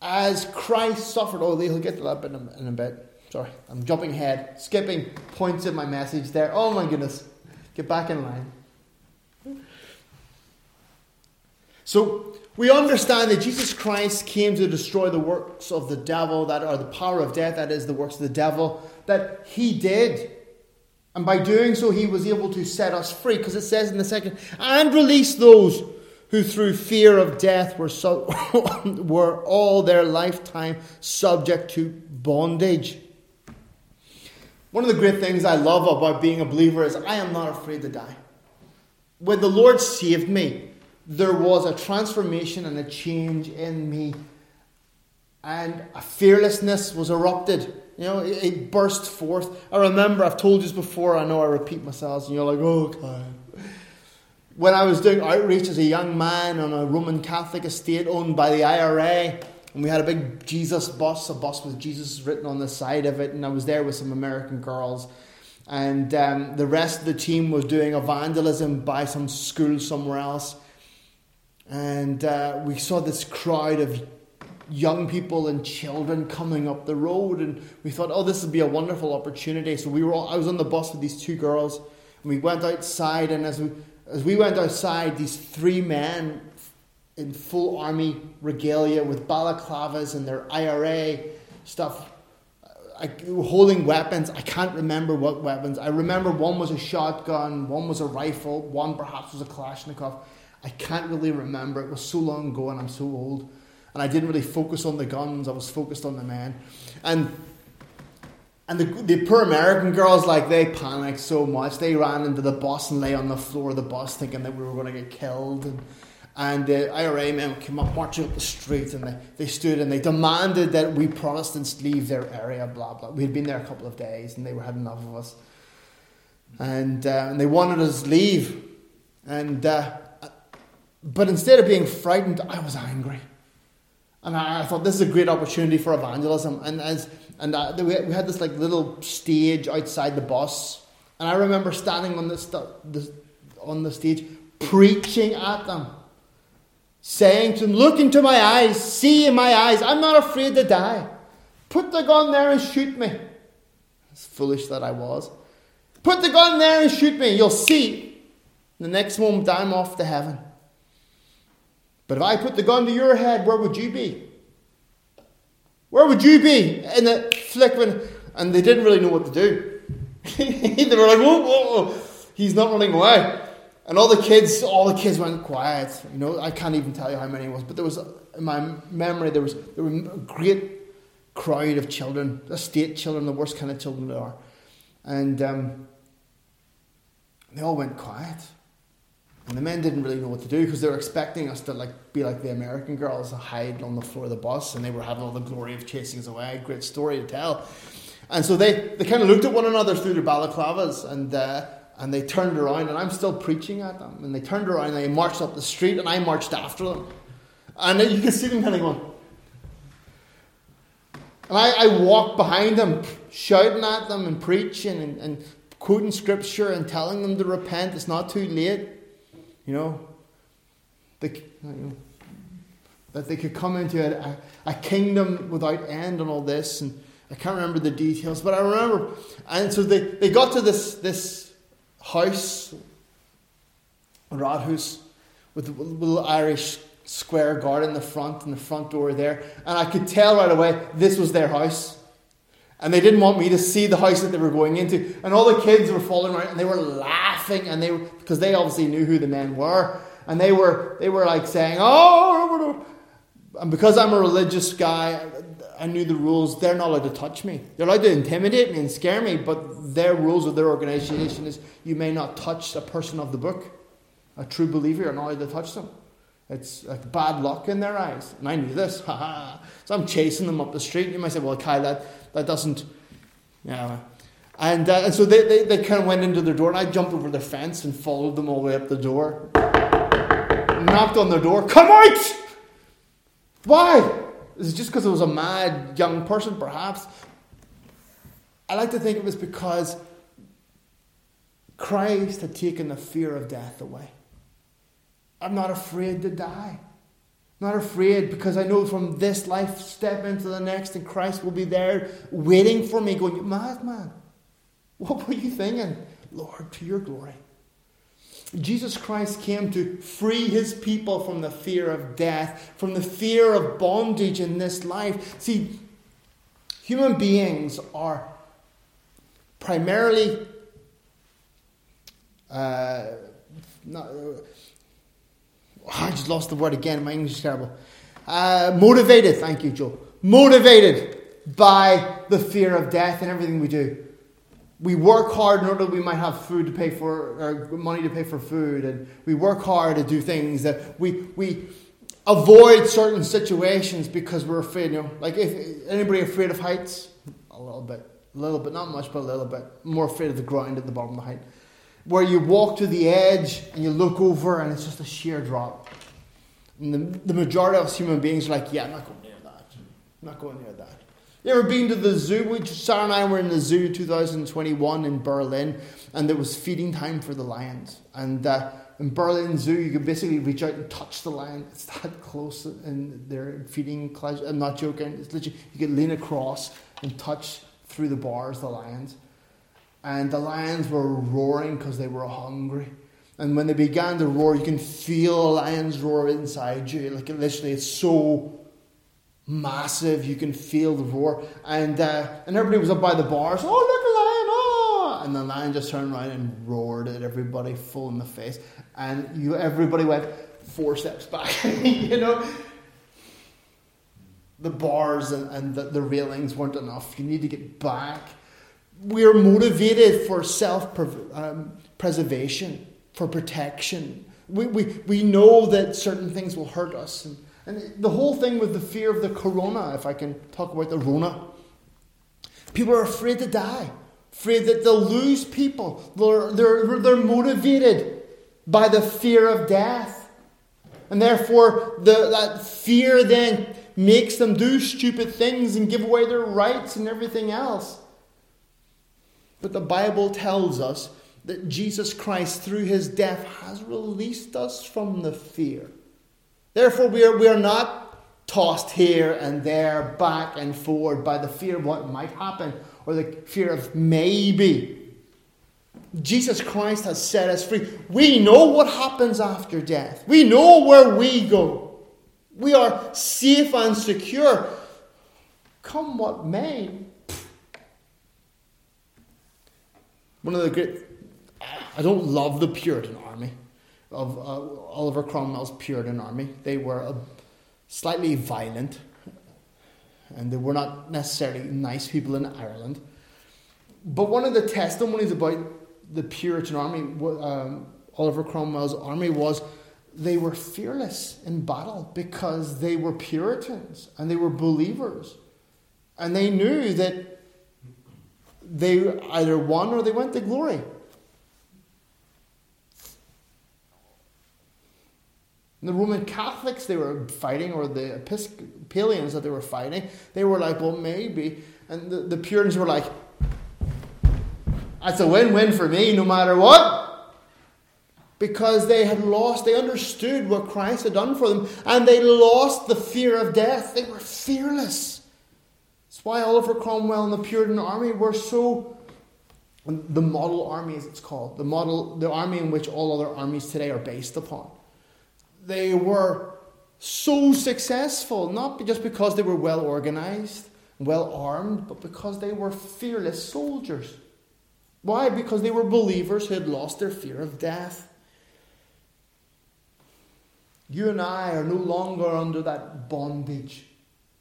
as Christ suffered. Oh, he'll get to that in a, in a bit. Sorry, I'm jumping ahead, skipping points in my message there. Oh my goodness, get back in line. So we understand that Jesus Christ came to destroy the works of the devil, that are the power of death, that is the works of the devil, that he did. And by doing so, he was able to set us free, because it says in the second, and release those who through fear of death were, so, were all their lifetime subject to bondage. One of the great things I love about being a believer is I am not afraid to die. When the Lord saved me, there was a transformation and a change in me. And a fearlessness was erupted. You know, it, it burst forth. I remember, I've told you this before, I know I repeat myself, and you're like, oh, God. When I was doing outreach as a young man on a Roman Catholic estate owned by the IRA, and we had a big Jesus bus, a bus with Jesus written on the side of it, and I was there with some American girls and um, the rest of the team was doing evangelism by some school somewhere else. And uh, we saw this crowd of young people and children coming up the road, and we thought, oh, this would be a wonderful opportunity. So we were all, I was on the bus with these two girls, and we went outside, and as we, as we went outside, these three men in full army regalia with balaclavas and their IRA stuff I, holding weapons. I can't remember what weapons. I remember one was a shotgun, one was a rifle, one perhaps was a Kalashnikov. I can't really remember. It was so long ago and I'm so old. And I didn't really focus on the guns, I was focused on the men. And and the, the poor American girls, like, they panicked so much. They ran into the bus and lay on the floor of the bus thinking that we were going to get killed. And, and the IRA men came up marching up the street and they, they stood and they demanded that we Protestants leave their area, blah, blah. We had been there a couple of days and they were had enough of us. And, uh, and they wanted us to leave. And uh, but instead of being frightened, I was angry. And I, I thought this is a great opportunity for evangelism. And as and uh, we had this like little stage outside the bus, and I remember standing on the, the on the stage preaching at them, saying to them, "Look into my eyes, see in my eyes. I'm not afraid to die. Put the gun there and shoot me." As foolish that I was. Put the gun there and shoot me. You'll see. The next moment, I'm off to heaven. But if I put the gun to your head, where would you be? Where would you be in the flickering? And they didn't really know what to do. they were like, whoa, whoa, whoa, he's not running away. And all the kids, all the kids went quiet. You know, I can't even tell you how many it was, but there was, in my memory, there was there were a great crowd of children, estate children, the worst kind of children there are, and um, they all went quiet. And the men didn't really know what to do because they were expecting us to like be like the American girls and hide on the floor of the bus, and they were having all the glory of chasing us away. Great story to tell. And so they, they kind of looked at one another through their balaclavas and uh, and they turned around, and I'm still preaching at them. And they turned around and they marched up the street, and I marched after them. And you can see them kind of going. And I, I walked behind them, shouting at them and preaching and, and quoting scripture and telling them to repent. It's not too late. You know, the, you know, that they could come into a, a, kingdom without end and all this. And I can't remember the details, but I remember. And so they, they got to this, this house, a Rathaus, with a little Irish square garden in the front and the front door there. And I could tell right away this was their house. And they didn't want me to see the house that they were going into. And all the kids were following around and they were laughing and they were, because they obviously knew who the men were. And they were, they were like saying, oh, and because I'm a religious guy, I knew the rules. They're not allowed to touch me. They're allowed to intimidate me and scare me, but their rules of their organization is you may not touch a person of the book. A true believer, you're not allowed to touch them. It's like bad luck in their eyes. And I knew this. so I'm chasing them up the street. You might say, well, Kyle, that, that doesn't. Yeah. And, uh, and so they, they, they kind of went into their door, and I jumped over the fence and followed them all the way up the door. Knocked on their door. Come out! Why? Is it just because it was a mad young person, perhaps? I like to think it was because Christ had taken the fear of death away. I'm not afraid to die. I'm not afraid because I know from this life step into the next, and Christ will be there waiting for me, going, Madman, what were you thinking? Lord, to your glory. Jesus Christ came to free his people from the fear of death, from the fear of bondage in this life. See, human beings are primarily uh, not, I just lost the word again. My English is terrible. Uh, motivated, thank you, Joe. Motivated by the fear of death and everything we do we work hard in order that we might have food to pay for, or money to pay for food, and we work hard to do things that we, we avoid certain situations because we're afraid. You know, like if anybody afraid of heights, a little bit, a little bit, not much, but a little bit. More afraid of the ground at the bottom of the height, where you walk to the edge and you look over and it's just a sheer drop. And the, the majority of us human beings are like, yeah, I'm not going near that. I'm not going near that. You ever been to the zoo? We, Sarah and I were in the zoo 2021 in Berlin, and there was feeding time for the lions. And uh, in Berlin Zoo, you could basically reach out and touch the lion. It's that close, and they're feeding. I'm not joking. It's literally you could lean across and touch through the bars the lions, and the lions were roaring because they were hungry. And when they began to roar, you can feel a lion's roar inside you. Like literally, it's so massive. You can feel the roar. And, uh, and everybody was up by the bars. Oh, look, a lion! Oh! And the lion just turned around and roared at everybody full in the face. And you, everybody went four steps back. you know? The bars and, and the, the railings weren't enough. You need to get back. We're motivated for self um, preservation, for protection. We, we, we know that certain things will hurt us. And, and the whole thing with the fear of the corona, if I can talk about the Rona, people are afraid to die, afraid that they'll lose people. They're, they're, they're motivated by the fear of death. And therefore, the, that fear then makes them do stupid things and give away their rights and everything else. But the Bible tells us that Jesus Christ, through his death, has released us from the fear. Therefore, we are, we are not tossed here and there, back and forward by the fear of what might happen or the fear of maybe. Jesus Christ has set us free. We know what happens after death, we know where we go. We are safe and secure. Come what may. One of the great. I don't love the Puritan army of uh, Oliver Cromwell's Puritan army. They were uh, slightly violent, and they were not necessarily nice people in Ireland. But one of the testimonies about the Puritan army, um, Oliver Cromwell's army, was they were fearless in battle because they were Puritans and they were believers. And they knew that they either won or they went to glory. And the Roman Catholics they were fighting, or the Episcopalians that they were fighting, they were like, well, maybe. And the, the Puritans were like, that's a win win for me, no matter what. Because they had lost, they understood what Christ had done for them, and they lost the fear of death. They were fearless. Why Oliver Cromwell and the Puritan army were so. The model army, as it's called, the model, the army in which all other armies today are based upon they were so successful, not just because they were well organized, well armed, but because they were fearless soldiers. Why? Because they were believers who had lost their fear of death. You and I are no longer under that bondage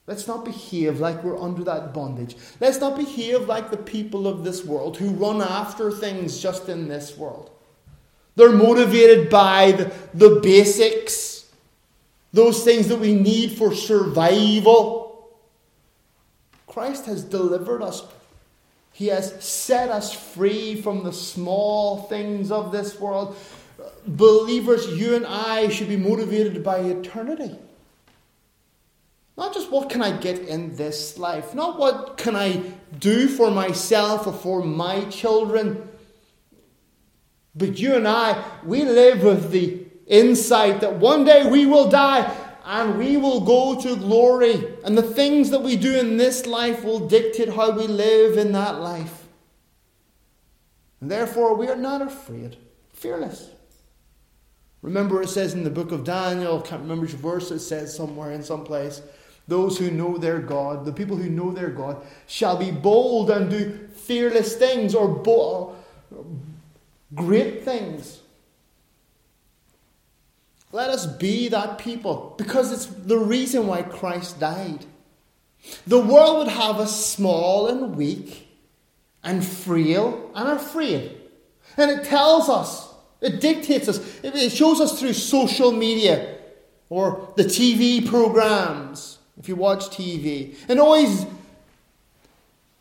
Let's not behave like we're under that bondage. Let's not behave like the people of this world who run after things just in this world. They're motivated by the, the basics, those things that we need for survival. Christ has delivered us, He has set us free from the small things of this world. Believers, you and I should be motivated by eternity. Not just what can I get in this life, not what can I do for myself or for my children. But you and I, we live with the insight that one day we will die and we will go to glory. And the things that we do in this life will dictate how we live in that life. And therefore, we are not afraid, fearless. Remember, it says in the book of Daniel, I can't remember which verse it says somewhere in some place those who know their God, the people who know their God, shall be bold and do fearless things or great things. Let us be that people because it's the reason why Christ died. The world would have us small and weak and frail and afraid. And it tells us, it dictates us, it shows us through social media or the TV programs if you watch TV, and always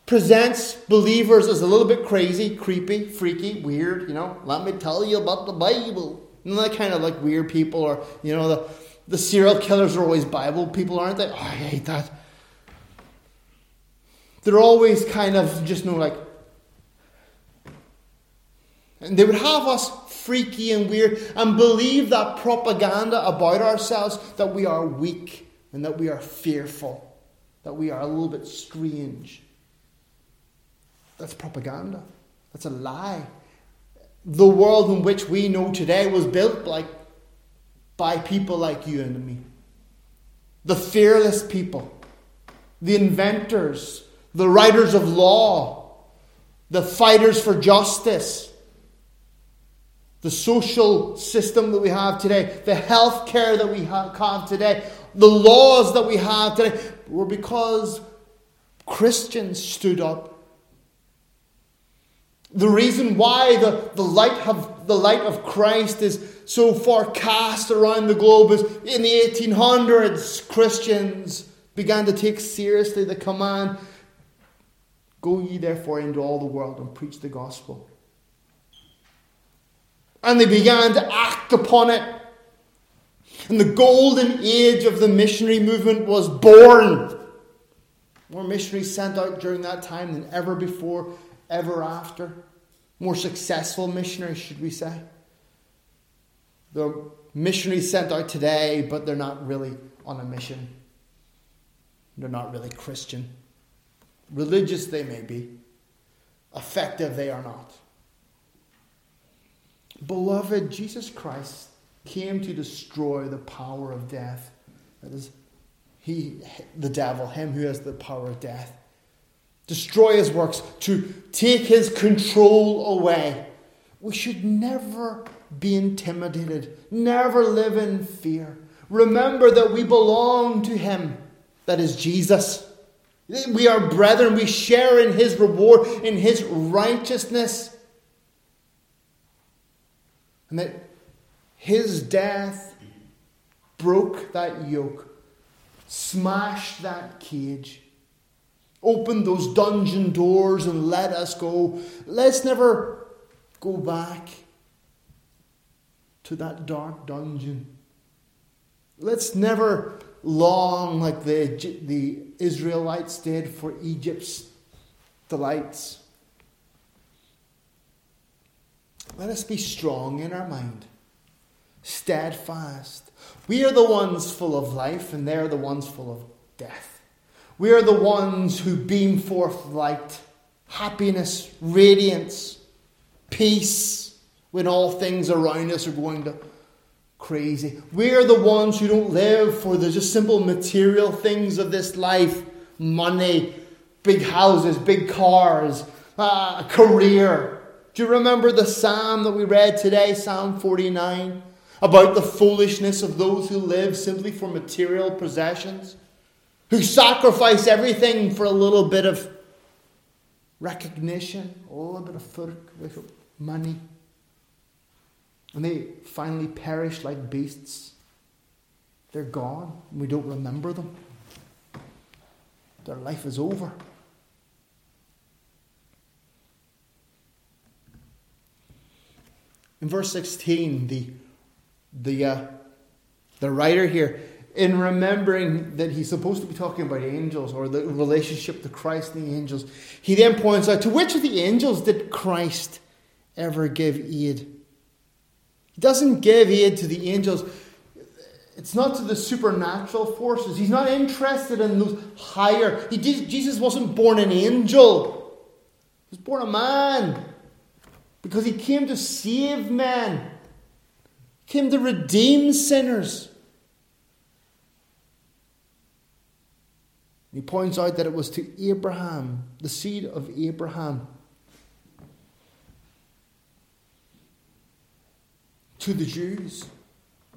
presents believers as a little bit crazy, creepy, freaky, weird, you know, let me tell you about the Bible. And that kind of like weird people, or, you know, the, the serial killers are always Bible people, aren't they? Oh, I hate that. They're always kind of just, you know, like, and they would have us freaky and weird and believe that propaganda about ourselves that we are weak and that we are fearful, that we are a little bit strange. That's propaganda. That's a lie. The world in which we know today was built like by people like you and me. The fearless people, the inventors, the writers of law, the fighters for justice, the social system that we have today, the health care that we have today, the laws that we have today were because Christians stood up. The reason why the, the, light of, the light of Christ is so far cast around the globe is in the 1800s, Christians began to take seriously the command Go ye therefore into all the world and preach the gospel. And they began to act upon it. And the golden age of the missionary movement was born. More missionaries sent out during that time than ever before, ever after. More successful missionaries, should we say. The missionaries sent out today, but they're not really on a mission. They're not really Christian. Religious they may be, effective they are not. Beloved, Jesus Christ came to destroy the power of death. That is, he, the devil, him who has the power of death. Destroy his works, to take his control away. We should never be intimidated, never live in fear. Remember that we belong to him, that is Jesus. We are brethren, we share in his reward, in his righteousness. And that his death broke that yoke, smashed that cage, opened those dungeon doors, and let us go. Let's never go back to that dark dungeon. Let's never long like the, the Israelites did for Egypt's delights. Let us be strong in our mind steadfast. We are the ones full of life, and they're the ones full of death. We are the ones who beam forth light, happiness, radiance, peace when all things around us are going to crazy. We are the ones who don't live for the just simple material things of this life money, big houses, big cars, uh, a career. Do you remember the psalm that we read today, Psalm 49? About the foolishness of those who live simply for material possessions. who sacrifice everything for a little bit of recognition, a little bit of money. And they finally perish like beasts. They're gone. We don't remember them. Their life is over. In verse 16, the, the, uh, the writer here, in remembering that he's supposed to be talking about angels or the relationship to Christ and the angels, he then points out to which of the angels did Christ ever give aid? He doesn't give aid to the angels. It's not to the supernatural forces. He's not interested in those higher. He, Jesus wasn't born an angel. He was born a man. Because he came to save men. Came to redeem sinners. He points out that it was to Abraham, the seed of Abraham, to the Jews.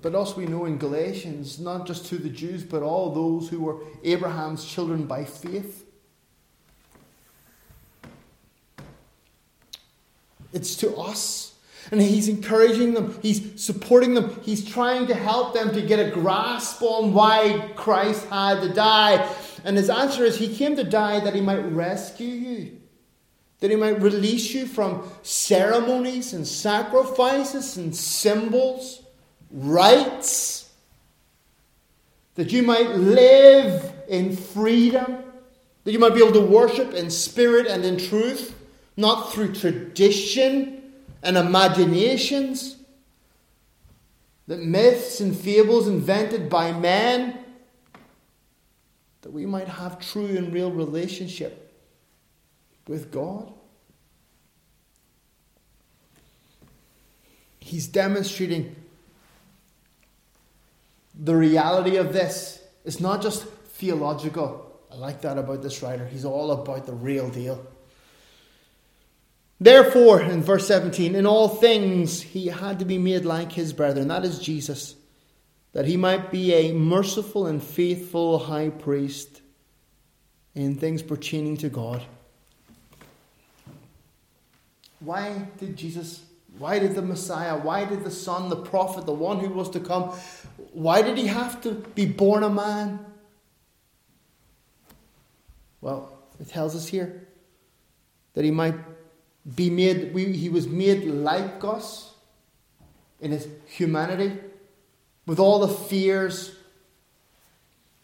But also, we know in Galatians, not just to the Jews, but all those who were Abraham's children by faith. It's to us. And he's encouraging them, he's supporting them, he's trying to help them to get a grasp on why Christ had to die. And his answer is He came to die that He might rescue you, that He might release you from ceremonies and sacrifices and symbols, rites, that you might live in freedom, that you might be able to worship in spirit and in truth, not through tradition and imaginations. That myths and fables invented by men that we might have true and real relationship with God. He's demonstrating the reality of this. It's not just theological. I like that about this writer. He's all about the real deal. Therefore, in verse 17, in all things he had to be made like his brethren. That is Jesus that he might be a merciful and faithful high priest in things pertaining to God. Why did Jesus, why did the Messiah, why did the Son, the prophet, the one who was to come, why did he have to be born a man? Well, it tells us here that he might be made, he was made like us in his humanity with all the fears,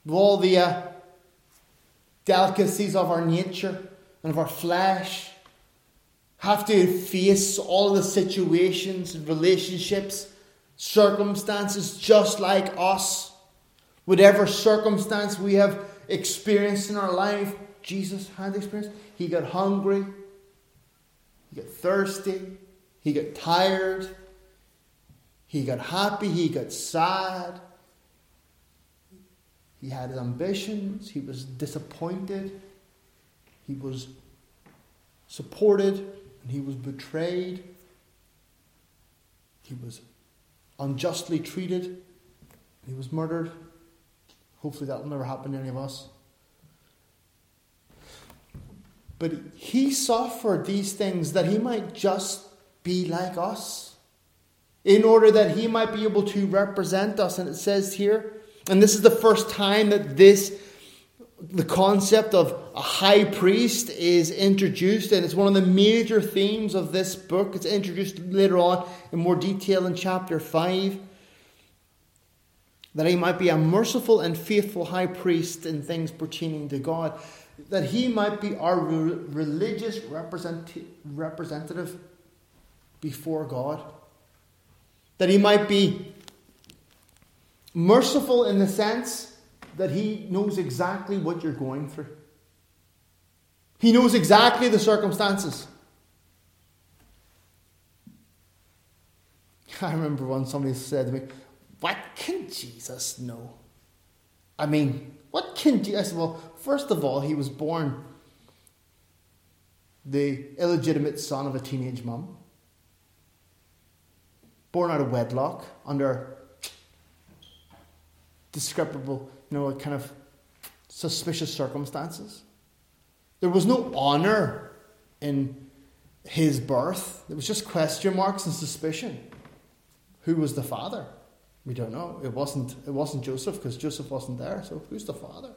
with all the uh, delicacies of our nature and of our flesh, have to face all the situations and relationships, circumstances just like us. Whatever circumstance we have experienced in our life, Jesus had experienced. He got hungry, he got thirsty, he got tired, he got happy, he got sad. He had ambitions, he was disappointed, he was supported, and he was betrayed. He was unjustly treated, he was murdered. Hopefully, that will never happen to any of us. But he suffered these things that he might just be like us in order that he might be able to represent us. And it says here, and this is the first time that this the concept of a high priest is introduced, and it's one of the major themes of this book. It's introduced later on in more detail in chapter 5. That he might be a merciful and faithful high priest in things pertaining to God. That he might be our religious represent- representative before God that he might be merciful in the sense that he knows exactly what you're going through. He knows exactly the circumstances. I remember when somebody said to me, What can Jesus know? I mean, what can Jesus? Well, first of all, he was born the illegitimate son of a teenage mum born out of wedlock under discrepable, you know, kind of suspicious circumstances. There was no honor in his birth. There was just question marks and suspicion. Who was the father? We don't know. It wasn't, it wasn't Joseph because Joseph wasn't there. So who's the father?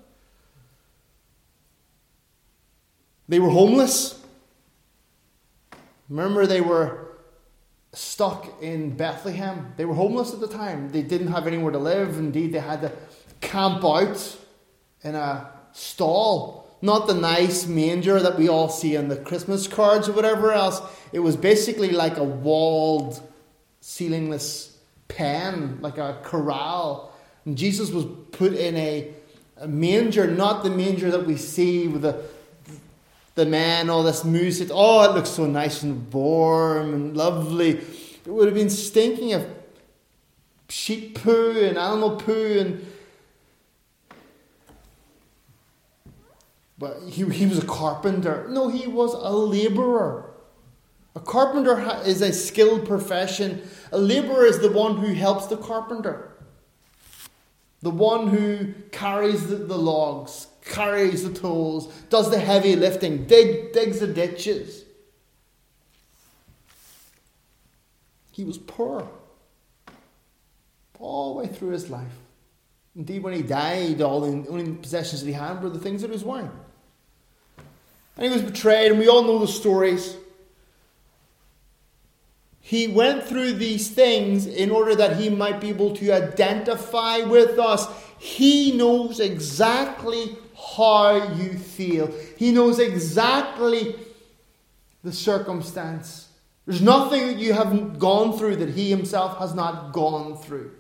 They were homeless. Remember, they were stuck in Bethlehem. They were homeless at the time. They didn't have anywhere to live. Indeed, they had to camp out in a stall. Not the nice manger that we all see on the Christmas cards or whatever else. It was basically like a walled, ceilingless pen, like a corral. And Jesus was put in a, a manger, not the manger that we see with the the man, all this music. Oh, it looks so nice and warm and lovely. It would have been stinking of sheep poo and animal poo and but he, he was a carpenter. No, he was a laborer. A carpenter is a skilled profession. A laborer is the one who helps the carpenter, the one who carries the, the logs, carries the tools, does the heavy lifting, dig, digs the ditches. He was poor all the way through his life. Indeed, when he died, all the only possessions that he had were the things that he was wearing. And he was betrayed, and we all know the stories. He went through these things in order that he might be able to identify with us. He knows exactly how you feel. He knows exactly the circumstance. There's nothing that you haven't gone through that He Himself has not gone through.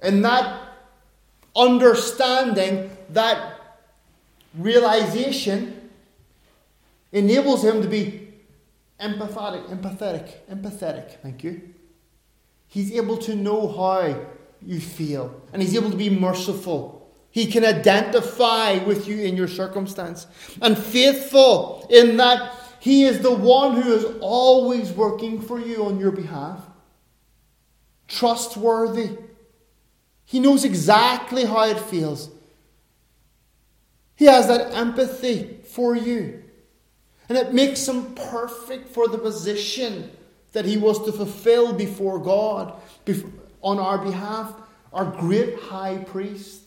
And that understanding, that realization, enables Him to be empathetic, empathetic, empathetic. Thank you. He's able to know how you feel, and He's able to be merciful he can identify with you in your circumstance. And faithful in that He is the one who is always working for you on your behalf. Trustworthy. He knows exactly how it feels. He has that empathy for you. And it makes him perfect for the position that he was to fulfill before God on our behalf, our great high priest.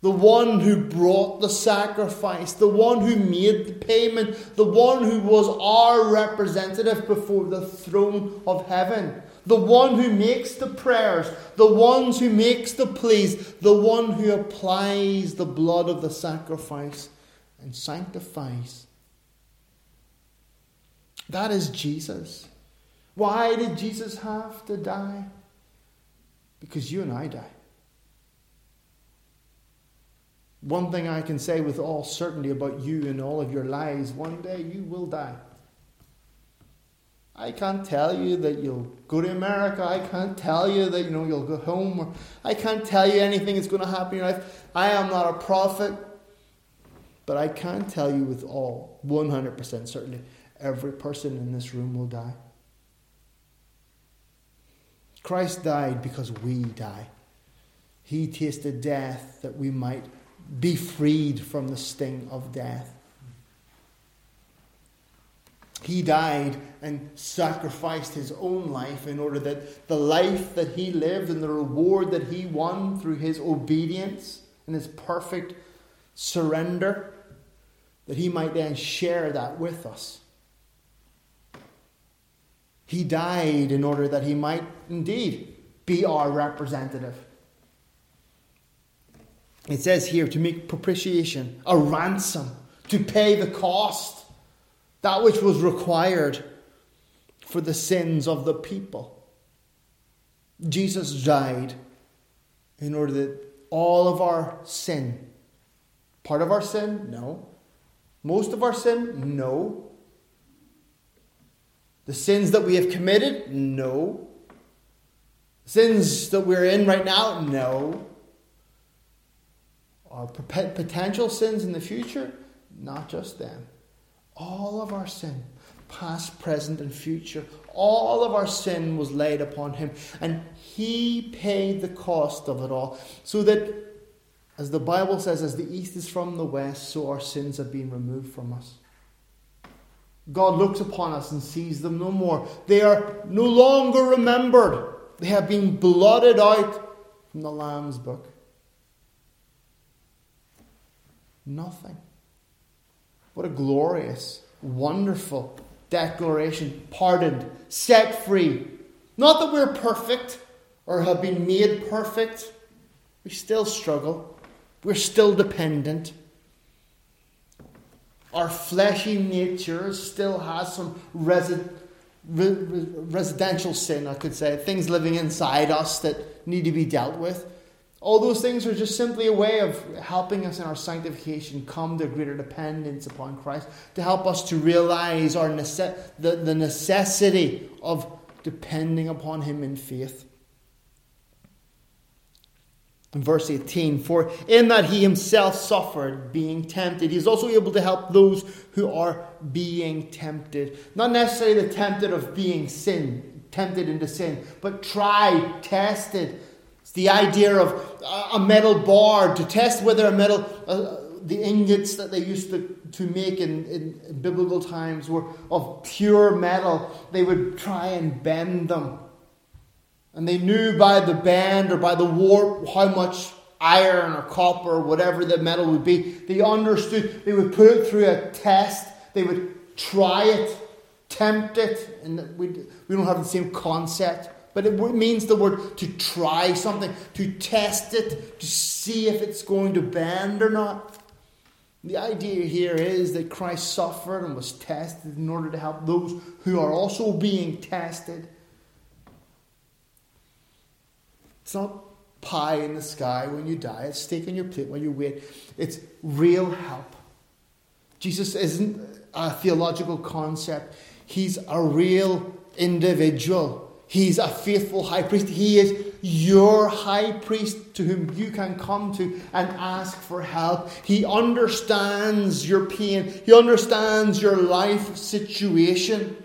The one who brought the sacrifice, the one who made the payment, the one who was our representative before the throne of heaven, the one who makes the prayers, the ones who makes the pleas, the one who applies the blood of the sacrifice and sanctifies. That is Jesus. Why did Jesus have to die? Because you and I die. One thing I can say with all certainty about you and all of your lives one day you will die. I can't tell you that you'll go to America. I can't tell you that you know you'll go home. Or I can't tell you anything that's going to happen in your life. I am not a prophet, but I can tell you with all 100% certainty every person in this room will die. Christ died because we die. He tasted death that we might be freed from the sting of death. He died and sacrificed his own life in order that the life that he lived and the reward that he won through his obedience and his perfect surrender, that he might then share that with us. He died in order that he might indeed be our representative. It says here to make propitiation, a ransom, to pay the cost, that which was required for the sins of the people. Jesus died in order that all of our sin, part of our sin, no. Most of our sin, no. The sins that we have committed, no. Sins that we're in right now, no our potential sins in the future, not just them. All of our sin, past, present, and future, all of our sin was laid upon him, and he paid the cost of it all, so that As the Bible says, as the east is from the west, so our sins have been removed from us. God looks upon us and sees them no more. They are no longer remembered. They have been blotted out from the Lamb's book. Nothing. What a glorious, wonderful declaration. Pardoned, set free. Not that we're perfect or have been made perfect. We still struggle. We're still dependent. Our fleshy nature still has some resi- re- residential sin, I could say, things living inside us that need to be dealt with. All those things are just simply a way of helping us in our sanctification come to greater dependence upon Christ, to help us to realize our nece- the, the necessity of depending upon Him in faith. In verse 18, for in that he himself suffered being tempted, he is also able to help those who are being tempted. Not necessarily the tempted of being sin, tempted into sin, but tried, tested. It's the idea of a metal bar to test whether a metal, uh, the ingots that they used to, to make in, in biblical times were of pure metal. They would try and bend them and they knew by the bend or by the warp how much iron or copper or whatever the metal would be. They understood. They would put it through a test. They would try it, tempt it. And we, we don't have the same concept. But it means the word to try something, to test it, to see if it's going to bend or not. The idea here is that Christ suffered and was tested in order to help those who are also being tested. It's not pie in the sky when you die, it's steak on your plate when you wait. It's real help. Jesus isn't a theological concept, he's a real individual. He's a faithful high priest. He is your high priest to whom you can come to and ask for help. He understands your pain, he understands your life situation.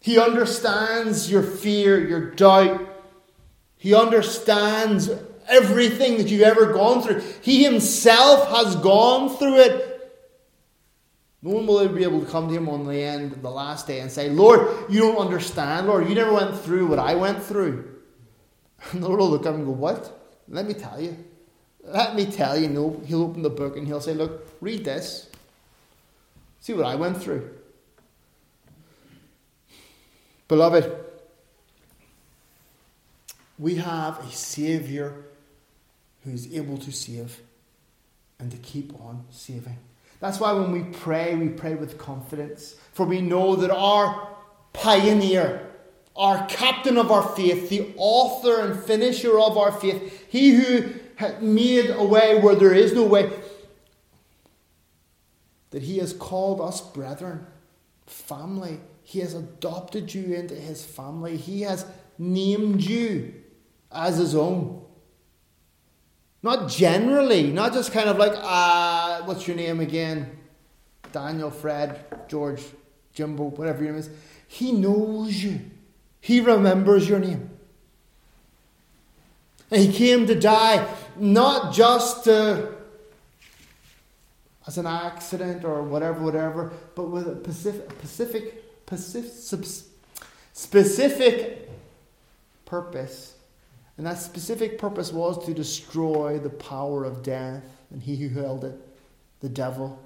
He understands your fear, your doubt, he understands everything that you've ever gone through. He himself has gone through it. No one will ever be able to come to him on the end, the last day, and say, Lord, you don't understand, Lord, you never went through what I went through. And the Lord will look at him and go, What? Let me tell you. Let me tell you. No, he'll open the book and he'll say, Look, read this. See what I went through. Beloved, we have a Saviour who's able to save and to keep on saving. That's why when we pray, we pray with confidence, for we know that our pioneer, our captain of our faith, the author and finisher of our faith, he who made a way where there is no way, that he has called us brethren, family. He has adopted you into his family. He has named you as his own. Not generally, not just kind of like, ah, what's your name again? Daniel, Fred, George, Jimbo, whatever your name is. He knows you. He remembers your name. And he came to die not just uh, as an accident or whatever, whatever, but with a specific, specific, specific purpose and that specific purpose was to destroy the power of death and he who held it, the devil.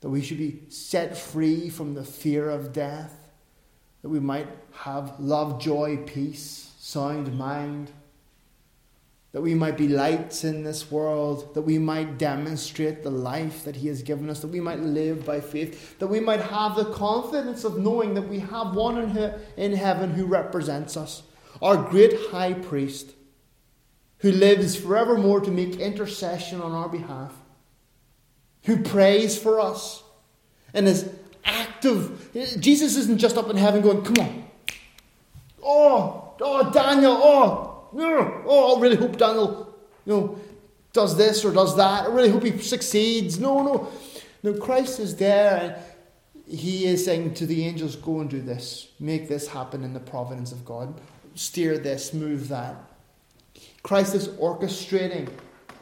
That we should be set free from the fear of death, that we might have love, joy, peace, sound mind, that we might be lights in this world, that we might demonstrate the life that He has given us, that we might live by faith, that we might have the confidence of knowing that we have one in heaven who represents us our great high priest, who lives forevermore to make intercession on our behalf, who prays for us and is active. Jesus isn't just up in heaven going, Come on. Oh, oh, Daniel, oh, oh, I really hope Daniel, you know, does this or does that. I really hope he succeeds. No, no. No, Christ is there and he is saying to the angels, Go and do this. Make this happen in the providence of God steer this, move that. Christ is orchestrating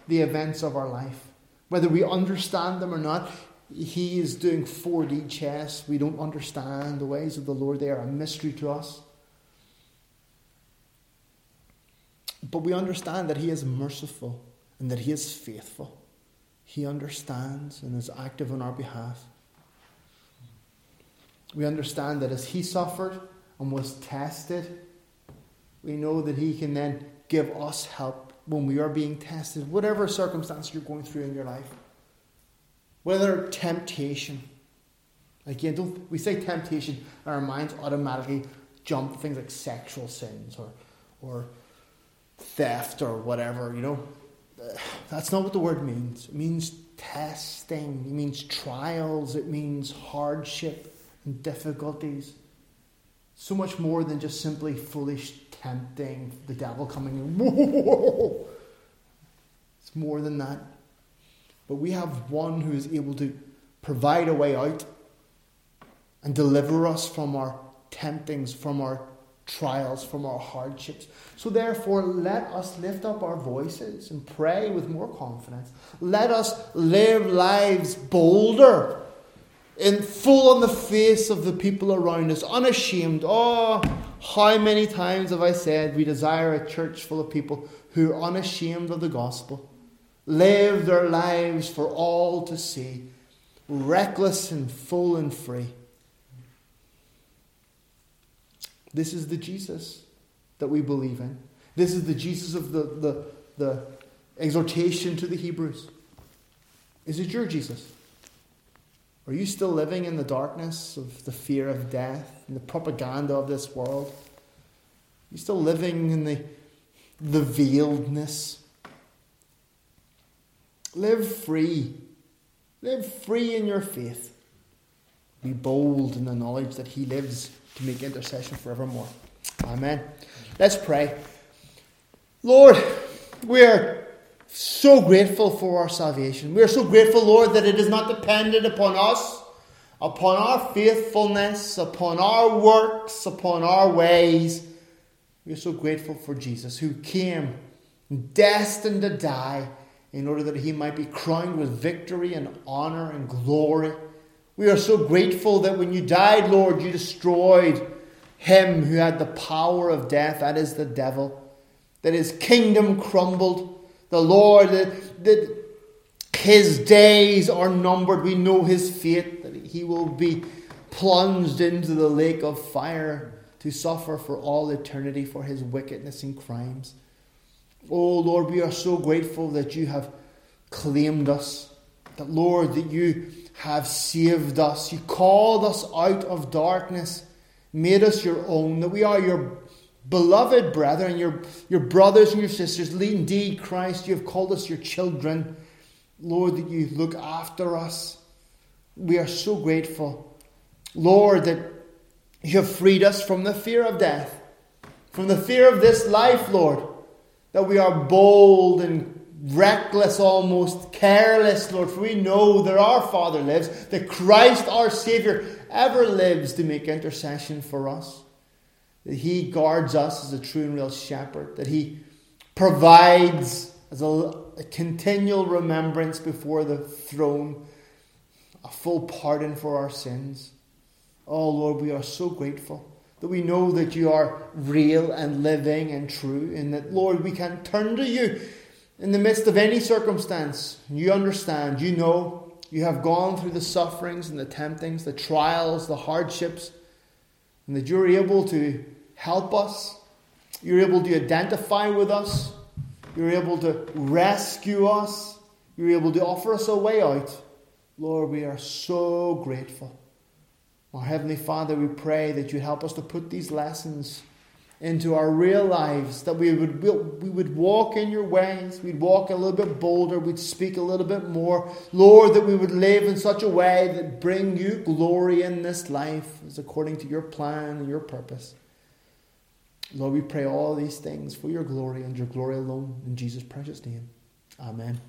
the events of our life. Whether we understand them or not, He is doing 4D chess. We don't understand the ways of the Lord, they are a mystery to us. But we understand that He is merciful and that He is faithful. He understands and is active on our behalf. We understand that as He suffered and was tested, we know that He can then give us help when we are being tested, whatever circumstance you're going through in your life. Whether temptation, again, don't, we say temptation, and our minds automatically jump things like sexual sins or, or theft or whatever, you know. That's not what the word means. It means testing, it means trials, it means hardship and difficulties. So much more than just simply foolish tempting, the devil coming in. It's more than that. But we have one who is able to provide a way out and deliver us from our temptings, from our trials, from our hardships. So, therefore, let us lift up our voices and pray with more confidence. Let us live lives bolder, in full on the face of the people around us, unashamed. Oh, how many times have I said we desire a church full of people who are unashamed of the gospel, live their lives for all to see, reckless and full and free. This is the Jesus that we believe in. This is the Jesus of the, the, the exhortation to the Hebrews. Is it your Jesus? Are you still living in the darkness of the fear of death and the propaganda of this world? Are you still living in the, the veiledness? Live free. Live free in your faith. Be bold in the knowledge that He lives to make intercession forevermore. Amen. Let's pray. Lord, we're so grateful for our salvation. We are so grateful, Lord, that it is not dependent upon us, upon our faithfulness, upon our works, upon our ways. We are so grateful for Jesus who came destined to die in order that he might be crowned with victory and honor and glory. We are so grateful that when you died, Lord, you destroyed him who had the power of death, that is the devil, that his kingdom crumbled. The Lord, that, that his days are numbered. We know his fate, that he will be plunged into the lake of fire to suffer for all eternity for his wickedness and crimes. Oh Lord, we are so grateful that you have claimed us, that Lord, that you have saved us. You called us out of darkness, made us your own, that we are your beloved brethren, your, your brothers and your sisters. Indeed, Christ, you have called us your children. Lord, that you look after us. We are so grateful. Lord, that you have freed us from the fear of death, from the fear of this life, Lord, that we are bold and reckless almost, careless, Lord, for we know that our Father lives, that Christ our Saviour ever lives to make intercession for us, that He guards us as a true and real shepherd, that He provides as a, a continual remembrance before the throne, a full pardon for our sins. Oh Lord, we are so grateful that we know that you are real and living and true, and that, Lord, we can turn to you in the midst of any circumstance, you understand, you know, you have gone through the sufferings and the temptings, the trials, the hardships, and that you're able to help us. You're able to identify with us. You're able to rescue us. You're able to offer us a way out. Lord, we are so grateful. Our Heavenly Father, we pray that you help us to put these lessons into our real lives, that we would, we would walk in your ways, we'd walk a little bit bolder, we'd speak a little bit more. Lord, that we would live in such a way that bring you glory in this life as according to your plan and your purpose. Lord, we pray all these things for your glory and your glory alone. In Jesus' precious name. Amen.